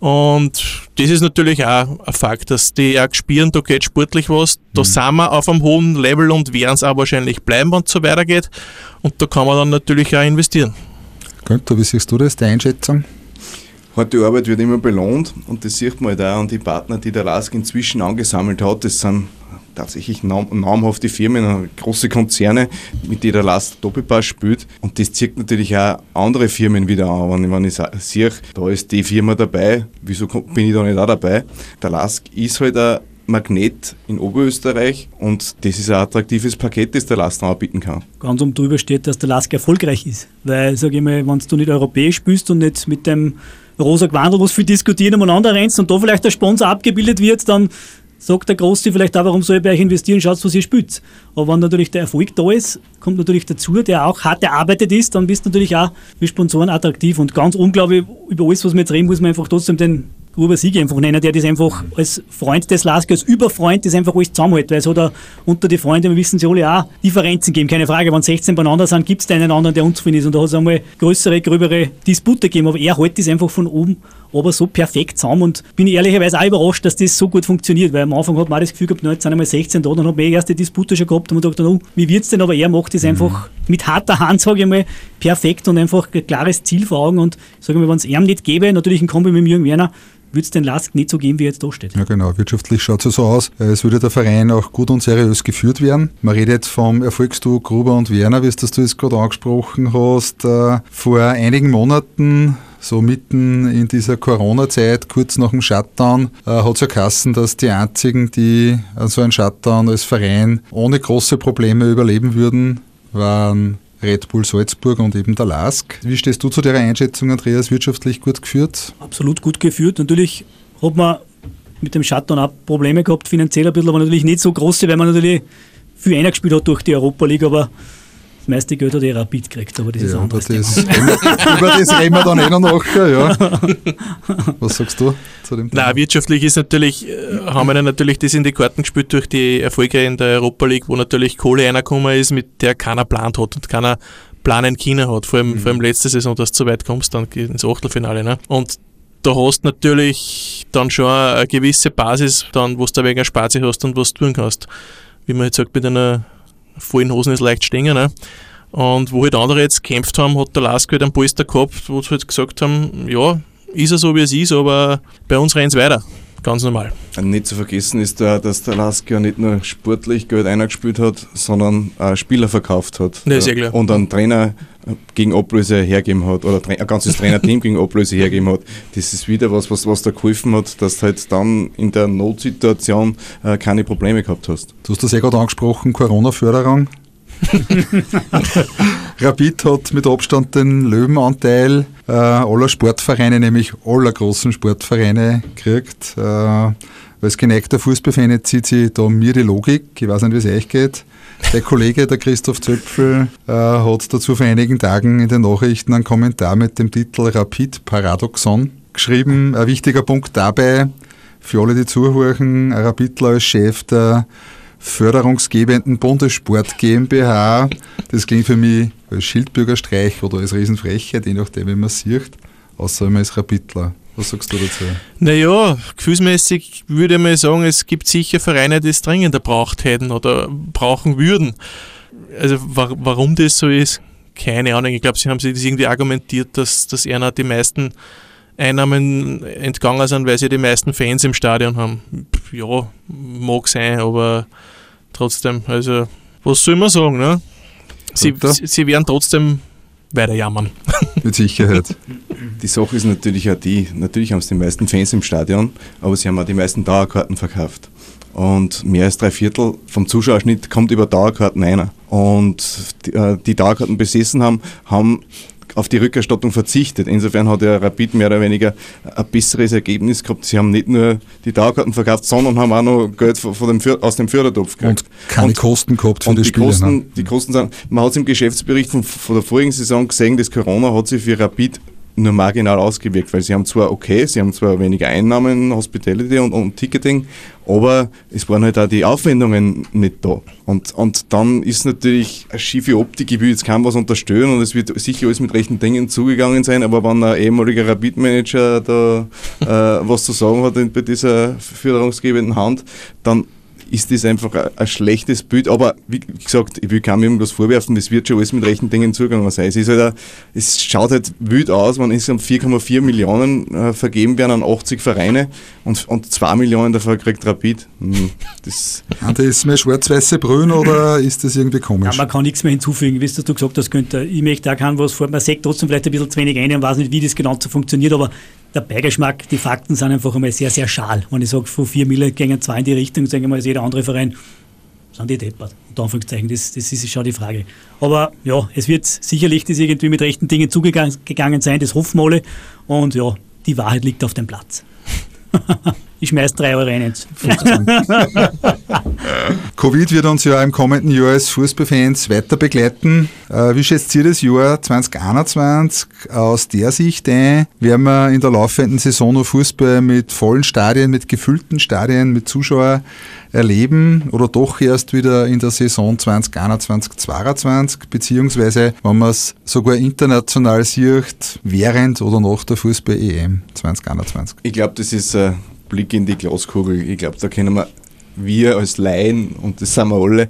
Und das ist natürlich auch ein Fakt, dass die auch spüren, da geht sportlich was. Da mhm. sind wir auf einem hohen Level und werden es auch wahrscheinlich bleiben, wenn es so weitergeht. Und da kann man dann natürlich auch investieren. Günther, wie siehst du das, die Einschätzung? Harte Arbeit wird immer belohnt und das sieht man halt auch an die Partner, die der LASK inzwischen angesammelt hat. Das sind tatsächlich namhafte Firmen, große Konzerne, mit denen der LASK Doppelpass spielt. Und das zieht natürlich auch andere Firmen wieder an. Wenn, wenn ich sehe, da ist die Firma dabei, wieso bin ich da nicht auch dabei? Der LASK ist halt ein Magnet in Oberösterreich und das ist ein attraktives Paket, das der LASK anbieten kann. Ganz um drüber steht, dass der LASK erfolgreich ist. Weil, sage ich mal, wenn du nicht europäisch spielst und nicht mit dem rosa Quandel, was viel diskutieren, umeinander rennst und da vielleicht der Sponsor abgebildet wird, dann sagt der Große vielleicht auch, warum soll ich bei euch investieren, schaut, was ihr spielt. Aber wenn natürlich der Erfolg da ist, kommt natürlich dazu, der auch hart erarbeitet ist, dann bist du natürlich auch für Sponsoren attraktiv. Und ganz unglaublich, über alles, was wir jetzt reden, muss man einfach trotzdem den Gruber Sieg einfach nennen, der das einfach als Freund des Lask, als Überfreund das einfach alles zusammenhält, weil es hat unter die Freunde, wir wissen sie alle auch, Differenzen geben, keine Frage, wenn 16 beieinander sind, gibt es da einen anderen, der unzufrieden ist. Und da hat es einmal größere, gröbere Dispute gegeben, aber er hält das einfach von oben aber so perfekt zusammen und bin ehrlicherweise auch überrascht, dass das so gut funktioniert, weil am Anfang hat man auch das Gefühl gehabt, na, jetzt sind einmal 16 da, dann hat man eh erste Dispute schon gehabt und man dachte, oh, wie wird's denn, aber er macht das mhm. einfach mit harter Hand, sage ich mal, perfekt und einfach ein klares Ziel vor Augen und sage mal, wenn es ihm nicht gäbe, natürlich ein Kombi mit Jürgen Werner, würde es den Lask nicht so geben, wie er jetzt da steht. Ja, genau. Wirtschaftlich schaut es so aus, es würde der Verein auch gut und seriös geführt werden. Man redet vom Erfolgsduo Gruber und Werner, wie es das du jetzt gerade angesprochen hast. Äh, vor einigen Monaten so mitten in dieser Corona-Zeit, kurz nach dem Shutdown, äh, hat es ja Kassen, dass die einzigen, die so einen Shutdown als Verein ohne große Probleme überleben würden, waren Red Bull Salzburg und eben der LASK. Wie stehst du zu der Einschätzung, Andreas, wirtschaftlich gut geführt? Absolut gut geführt. Natürlich hat man mit dem Shutdown auch Probleme gehabt, finanziell ein bisschen, aber natürlich nicht so große, weil man natürlich viel eingespielt hat durch die Europa League, aber meiste Geld hat er Rapid gekriegt, aber das ja, ist anderes das Über das reden wir dann eh noch nachher, ja. Was sagst du zu dem Thema? Nein, wirtschaftlich ist natürlich, äh, haben wir natürlich das in die Karten gespielt durch die Erfolge in der Europa League, wo natürlich Kohle reingekommen ist, mit der keiner plant hat und keiner Plan in China hat, vor allem, mhm. vor allem letzte Saison, dass du so weit kommst, dann ins Achtelfinale. Ne? Und da hast du natürlich dann schon eine gewisse Basis, dann, wo du da wegen Spazi hast und was du tun kannst. Wie man jetzt sagt, mit einer vollen Hosen ist leicht stehen. Ne? Und wo halt andere jetzt gekämpft haben, hat der Lask halt einen Polster gehabt, wo sie halt gesagt haben, ja, ist er so wie es ist, aber bei uns rennt es weiter. Ganz normal. Nicht zu vergessen ist da, dass der Lask ja nicht nur sportlich Geld eingespielt hat, sondern auch Spieler verkauft hat. Ja, sehr klar. Und einen Trainer gegen Ablöse hergeben hat oder ein ganzes Trainerteam gegen Ablöse hergeben hat. Das ist wieder was, was, was da geholfen hat, dass du halt dann in der Notsituation äh, keine Probleme gehabt hast. Du hast das ja gerade angesprochen, Corona-Förderung. Rapid hat mit Abstand den Löwenanteil äh, aller Sportvereine, nämlich aller großen Sportvereine, gekriegt. Äh, als geneigter Fußballfan zieht sich da mir die Logik. Ich weiß nicht, wie es euch geht. Der Kollege, der Christoph Zöpfel, äh, hat dazu vor einigen Tagen in den Nachrichten einen Kommentar mit dem Titel Rapid Paradoxon geschrieben. Ein wichtiger Punkt dabei, für alle, die zuhören, Rapidler als Chef der förderungsgebenden Bundessport GmbH. Das klingt für mich als Schildbürgerstreich oder als Riesenfrechheit, je nachdem, wie man sieht, außer man ist Rapidler. Was sagst du dazu? Naja, gefühlsmäßig würde ich mal sagen, es gibt sicher Vereine, die es dringender braucht hätten oder brauchen würden. Also warum das so ist, keine Ahnung. Ich glaube, sie haben sich das irgendwie argumentiert, dass, dass einer die meisten Einnahmen entgangen sind, weil sie die meisten Fans im Stadion haben. Ja, mag sein, aber trotzdem, also, was soll man sagen, ne? Sie, sie werden trotzdem weiter jammern. Mit Sicherheit. Die Sache ist natürlich auch die, natürlich haben sie die meisten Fans im Stadion, aber sie haben auch die meisten Dauerkarten verkauft. Und mehr als drei Viertel vom Zuschauerschnitt kommt über Dauerkarten einer. Und die, äh, die Dauerkarten besessen haben, haben auf die Rückerstattung verzichtet. Insofern hat der Rapid mehr oder weniger ein besseres Ergebnis gehabt. Sie haben nicht nur die Dauerkarten verkauft, sondern haben auch noch Geld von dem, aus dem Fördertopf gekriegt. Und keine und, Kosten gehabt für die, die Spiele. Kosten, ne? die Kosten sind, man hat es im Geschäftsbericht von, von der vorigen Saison gesehen, das Corona hat sich für Rapid nur marginal ausgewirkt, weil sie haben zwar okay, sie haben zwar weniger Einnahmen, Hospitality und, und Ticketing, aber es waren halt auch die Aufwendungen nicht da. Und, und dann ist natürlich eine schiefe Optik, ich will jetzt kaum was unterstützen und es wird sicher alles mit rechten Dingen zugegangen sein, aber wenn ein ehemaliger Rapid-Manager da äh, was zu sagen hat bei dieser führungsgebenden Hand, dann ist das einfach ein, ein, schlechtes Bild. Aber wie gesagt, ich will keinem irgendwas vorwerfen, das wird schon alles mit rechten Dingen zugegangen sein. Es, ist halt ein, es schaut halt wild aus, wenn insgesamt 4,4 Millionen äh, vergeben werden an 80 Vereine und, und 2 Millionen davon kriegt Rapid. Hm, das, und ist mir schwarz-weiße Brühen oder ist das irgendwie komisch? Ja, man kann nichts mehr hinzufügen. Wie du gesagt hast, könnte, ich möchte auch kein was vor. Man sagt trotzdem vielleicht ein bisschen zu wenig ein und weiß nicht, wie das genau so funktioniert, aber der Beigeschmack, die Fakten sind einfach einmal sehr, sehr schal. Wenn ich sage, von 4 Millionen gehen zwei in die Richtung, sage ich mal, jeder andere Verein, sind die deppert. Unter Anführungszeichen, das, das ist schon die Frage. Aber ja, es wird sicherlich das irgendwie mit rechten Dingen zugegangen sein, das hoffen wir alle. Und ja, die Wahrheit liegt auf dem Platz. ich schmeiß drei Euro rein jetzt. Covid wird uns ja im kommenden Jahr als Fußballfans weiter begleiten. Äh, wie schätzt ihr das Jahr 2021 aus der Sicht ein? Werden wir in der laufenden Saison noch Fußball mit vollen Stadien, mit gefüllten Stadien, mit Zuschauern erleben oder doch erst wieder in der Saison 2021, 2022, beziehungsweise wenn man es sogar international sieht, während oder nach der Fußball-EM 2021? Ich glaube, das ist ein Blick in die Glaskugel. Ich glaube, da können wir wir als Laien, und das sind wir alle,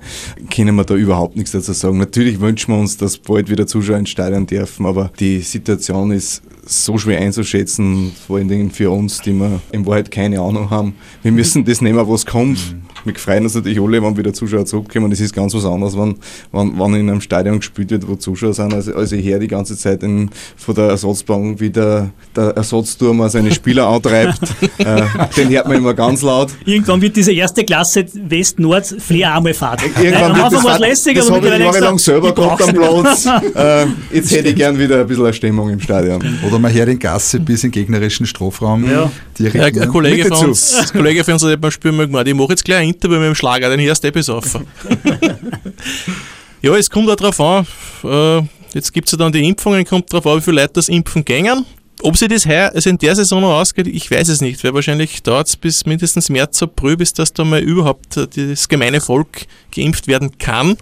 können wir da überhaupt nichts dazu sagen. Natürlich wünschen wir uns, dass bald wieder Zuschauer ins Stadion dürfen, aber die Situation ist so schwer einzuschätzen, vor allen Dingen für uns, die wir in Wahrheit keine Ahnung haben. Wir müssen das nehmen, was kommt. Wir freuen uns natürlich alle, wenn wieder Zuschauer zurückkommen. Das ist ganz was anderes, wenn, wenn, wenn in einem Stadion gespielt wird, wo Zuschauer sind, als, als ich her die ganze Zeit in, von der Ersatzbank wie der, der Ersatzturm seine Spieler antreibt. äh, den hört man immer ganz laut. Irgendwann wird diese erste Klasse West-Nord Flair einmal Fahrt. Irgendwann wird das, was lässig, das habe ich jahrelang selber gehabt am Platz. äh, jetzt hätte ich gern wieder ein bisschen eine Stimmung im Stadion. Oder man hört den Gasse bis in gegnerischen Strafraum. Ja. Ja, ein Kollege von, uns, Kollege von uns hat beim Spiel mal gemacht, ich mache jetzt gleich ein Interview mit dem Schlager, den bis auf. ja, es kommt auch darauf an, äh, jetzt gibt es ja dann die Impfungen, kommt darauf an, wie viele Leute das Impfen gängen. Ob sie das heuer, also in der Saison noch ausgeht, ich weiß es nicht, weil wahrscheinlich dauert es bis mindestens März, April, bis das da mal überhaupt das gemeine Volk geimpft werden kann.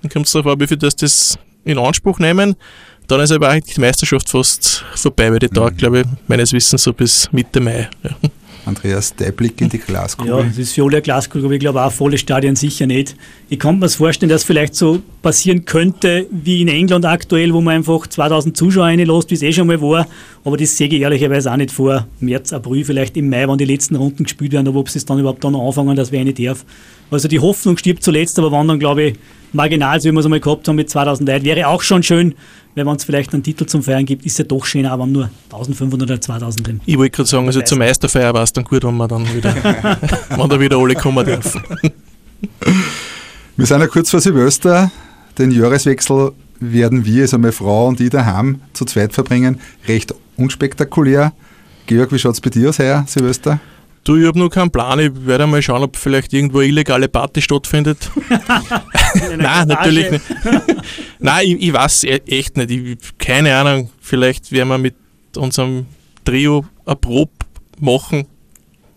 Dann kommt es darauf an, wie viel das, das in Anspruch nehmen. Dann ist aber auch die Meisterschaft fast vorbei, weil die mhm. dauert, glaube ich, meines Wissens so bis Mitte Mai. Ja. Andreas, dein Blick in die Glaskugel. Ja, das ist für alle eine Glaskugel, aber ich glaube auch volle Stadien sicher nicht. Ich kann mir vorstellen, dass vielleicht so passieren könnte wie in England aktuell, wo man einfach 2000 Zuschauer reinlässt, wie es eh schon mal war. Aber das sehe ich ehrlicherweise auch nicht vor März, April, vielleicht im Mai, wenn die letzten Runden gespielt werden, aber ob sie es dann überhaupt dann anfangen, das wäre nicht darf. Also die Hoffnung stirbt zuletzt, aber wann dann, glaube ich, marginal, so wie wir es einmal gehabt haben mit 2000 Leuten, wäre auch schon schön, wenn es vielleicht einen Titel zum Feiern gibt, ist ja doch schön, aber nur 1500 oder 2000 sind. Ich wollte gerade sagen, also zur Meisterfeier war es dann gut, wenn wir dann wieder, wenn da wieder alle kommen dürfen. Wir sind ja kurz vor Silvester. Den Jahreswechsel werden wir, also meine Frau und ich daheim, zu zweit verbringen. Recht unspektakulär. Georg, wie schaut es bei dir aus heuer, Silvester? Du, ich habe noch keinen Plan. Ich werde mal schauen, ob vielleicht irgendwo eine illegale Party stattfindet. Nein, natürlich nicht. Nein, ich, ich weiß e- echt nicht. Ich, keine Ahnung. Vielleicht werden wir mit unserem Trio eine Probe machen.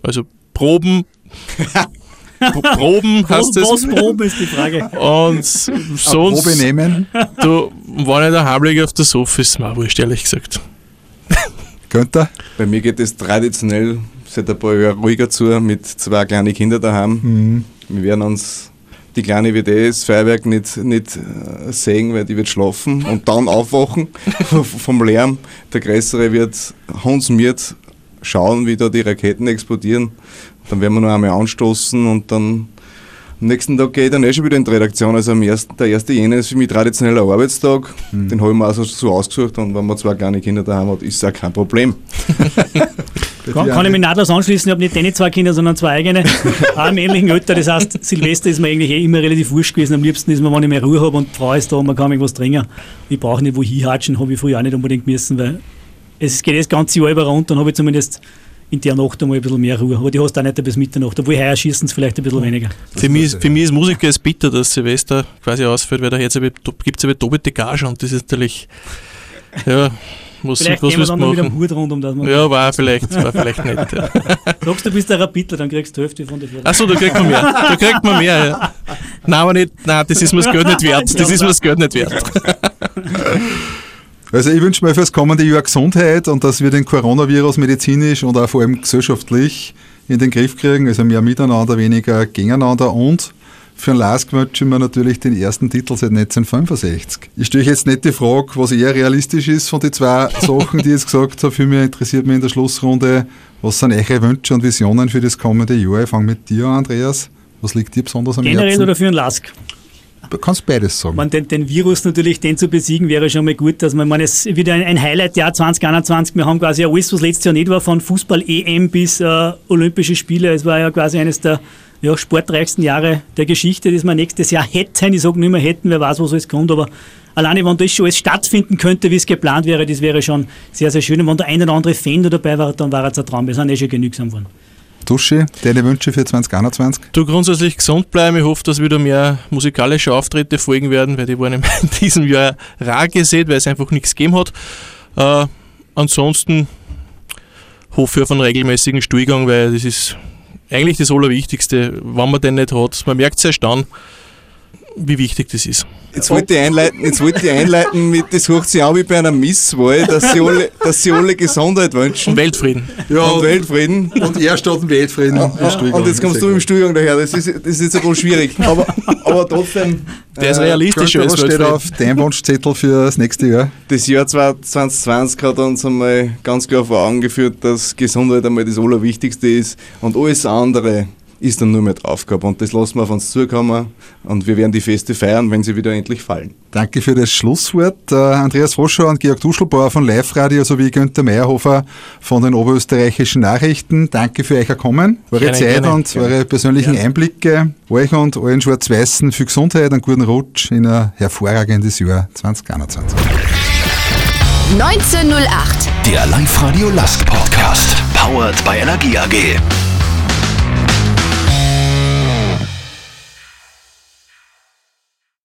Also Proben. Proben heißt das. Was Proben ist die Frage. Und sonst. Probe nehmen. Du, wenn ich daheim liege auf der Sofa, ist mir wurscht, ehrlich gesagt. Könnte? Bei mir geht es traditionell seit ein paar Jahren ruhiger zu, mit zwei kleinen Kindern daheim. Mhm. Wir werden uns die kleine wird eh das Feuerwerk nicht, nicht äh, sehen, weil die wird schlafen und dann aufwachen vom Lärm. Der Größere wird hundsmiert schauen, wie da die Raketen explodieren. Dann werden wir noch einmal anstoßen und dann am nächsten Tag gehe ich dann eh schon wieder in die Redaktion. Also am ersten, der erste Jänner ist für mich traditioneller Arbeitstag. Mhm. Den habe ich mir also so ausgesucht und wenn man zwei kleine Kinder daheim hat, ist es auch kein Problem. kann, kann ich mich nahtlos anschließen, ich habe nicht deine zwei Kinder, sondern zwei eigene. auch im ähnlichen Alter. Das heißt, Silvester ist mir eigentlich eh immer relativ wurscht gewesen. Am liebsten ist mir, wenn ich mehr Ruhe habe und die Frau ist da und man kann irgendwas trinken. Ich brauche nicht wo hinhatschen, habe ich früher auch nicht unbedingt müssen, weil es geht das ganze Jahr über runter und habe ich zumindest in der Nacht einmal ein bisschen mehr Ruhe. Aber die hast du auch nicht bis Mitternacht, obwohl heuer schießen es vielleicht ein bisschen weniger. Für mich, ist, für mich ist Musiker es bitter, dass Silvester quasi ausfällt, weil da gibt es eine doppelte Gage und das ist natürlich, ja, was, vielleicht was wir dann machen? wieder Hut rund, um das man Ja, war vielleicht, war vielleicht nicht. Ja. Sagst du, bist der Rapidler, dann kriegst du die Hälfte von der Firma. Achso, da kriegt man mehr. Da kriegt man mehr, ja. Nein, aber nicht, nein, das ist mir das Geld nicht wert. Das ist mir das Geld nicht wert. Also ich wünsche mir fürs kommende Jahr Gesundheit und dass wir den Coronavirus medizinisch und auch vor allem gesellschaftlich in den Griff kriegen. Also mehr miteinander, weniger gegeneinander und für den Lask wünsche ich mir natürlich den ersten Titel seit 1965. Ich stelle jetzt nicht die Frage, was eher realistisch ist von den zwei Sachen, die ich jetzt gesagt habe. Für mich interessiert mich in der Schlussrunde, was sind eure Wünsche und Visionen für das kommende Jahr? Ich fange mit dir an, Andreas. Was liegt dir besonders am Generell Herzen? Generell oder für den Lask? Kannst beides sagen. Man, den, den, Virus natürlich, den zu besiegen, wäre schon mal gut. Dass man, man es wieder ein, ein Highlight-Jahr 2021. Wir haben quasi alles, was letztes Jahr nicht war, von Fußball-EM bis äh, Olympische Spiele. Es war ja quasi eines der ja, sportreichsten Jahre der Geschichte, das wir nächstes Jahr hätten. Ich sage nicht mehr hätten, wer weiß, was alles kommt, aber alleine, wenn das schon alles stattfinden könnte, wie es geplant wäre, das wäre schon sehr, sehr schön. Und wenn der ein oder andere Fan dabei war, dann war es ein Traum. Wir sind eh schon genügsam geworden. Duschi, deine Wünsche für 2021? Du grundsätzlich gesund bleiben. Ich hoffe, dass wieder mehr musikalische Auftritte folgen werden, weil die waren in diesem Jahr rar gesät, weil es einfach nichts gegeben hat. Äh, ansonsten hoffe ich auf einen regelmäßigen Stuhlgang, weil das ist eigentlich das Allerwichtigste, wenn man den nicht hat. Man merkt es erst dann, wie wichtig das ist. Jetzt wollte ich einleiten, jetzt wollte ich einleiten mit, das hört sich an wie bei einer Misswahl, dass sie alle, dass sie alle Gesundheit wünschen. Und Weltfrieden. Ja, und Weltfrieden. Und er statt dem Weltfrieden. und jetzt kommst du im Stuhlgang daher, das ist, das ist jetzt ein bisschen schwierig. Aber, aber trotzdem. Der ist realistischer als steht auf deinem Wunschzettel für das nächste Jahr? Das Jahr 2020 hat uns einmal ganz klar vor Augen geführt, dass Gesundheit einmal das Allerwichtigste ist und alles andere ist dann nur mehr die Aufgabe. Und das lassen wir auf uns zukommen und wir werden die Feste feiern, wenn sie wieder endlich fallen. Danke für das Schlusswort. Uh, Andreas Froschauer und Georg Duschelbauer von Live Radio sowie Günther Meyerhofer von den oberösterreichischen Nachrichten. Danke für euch Kommen, eure gerne, Zeit gerne, und gerne. eure persönlichen Einblicke. Euch und allen Schwarz-Weißen viel Gesundheit und guten Rutsch in ein hervorragendes Jahr 2021. 1908. Der Live-Radio Last Podcast. Powered by Energie AG.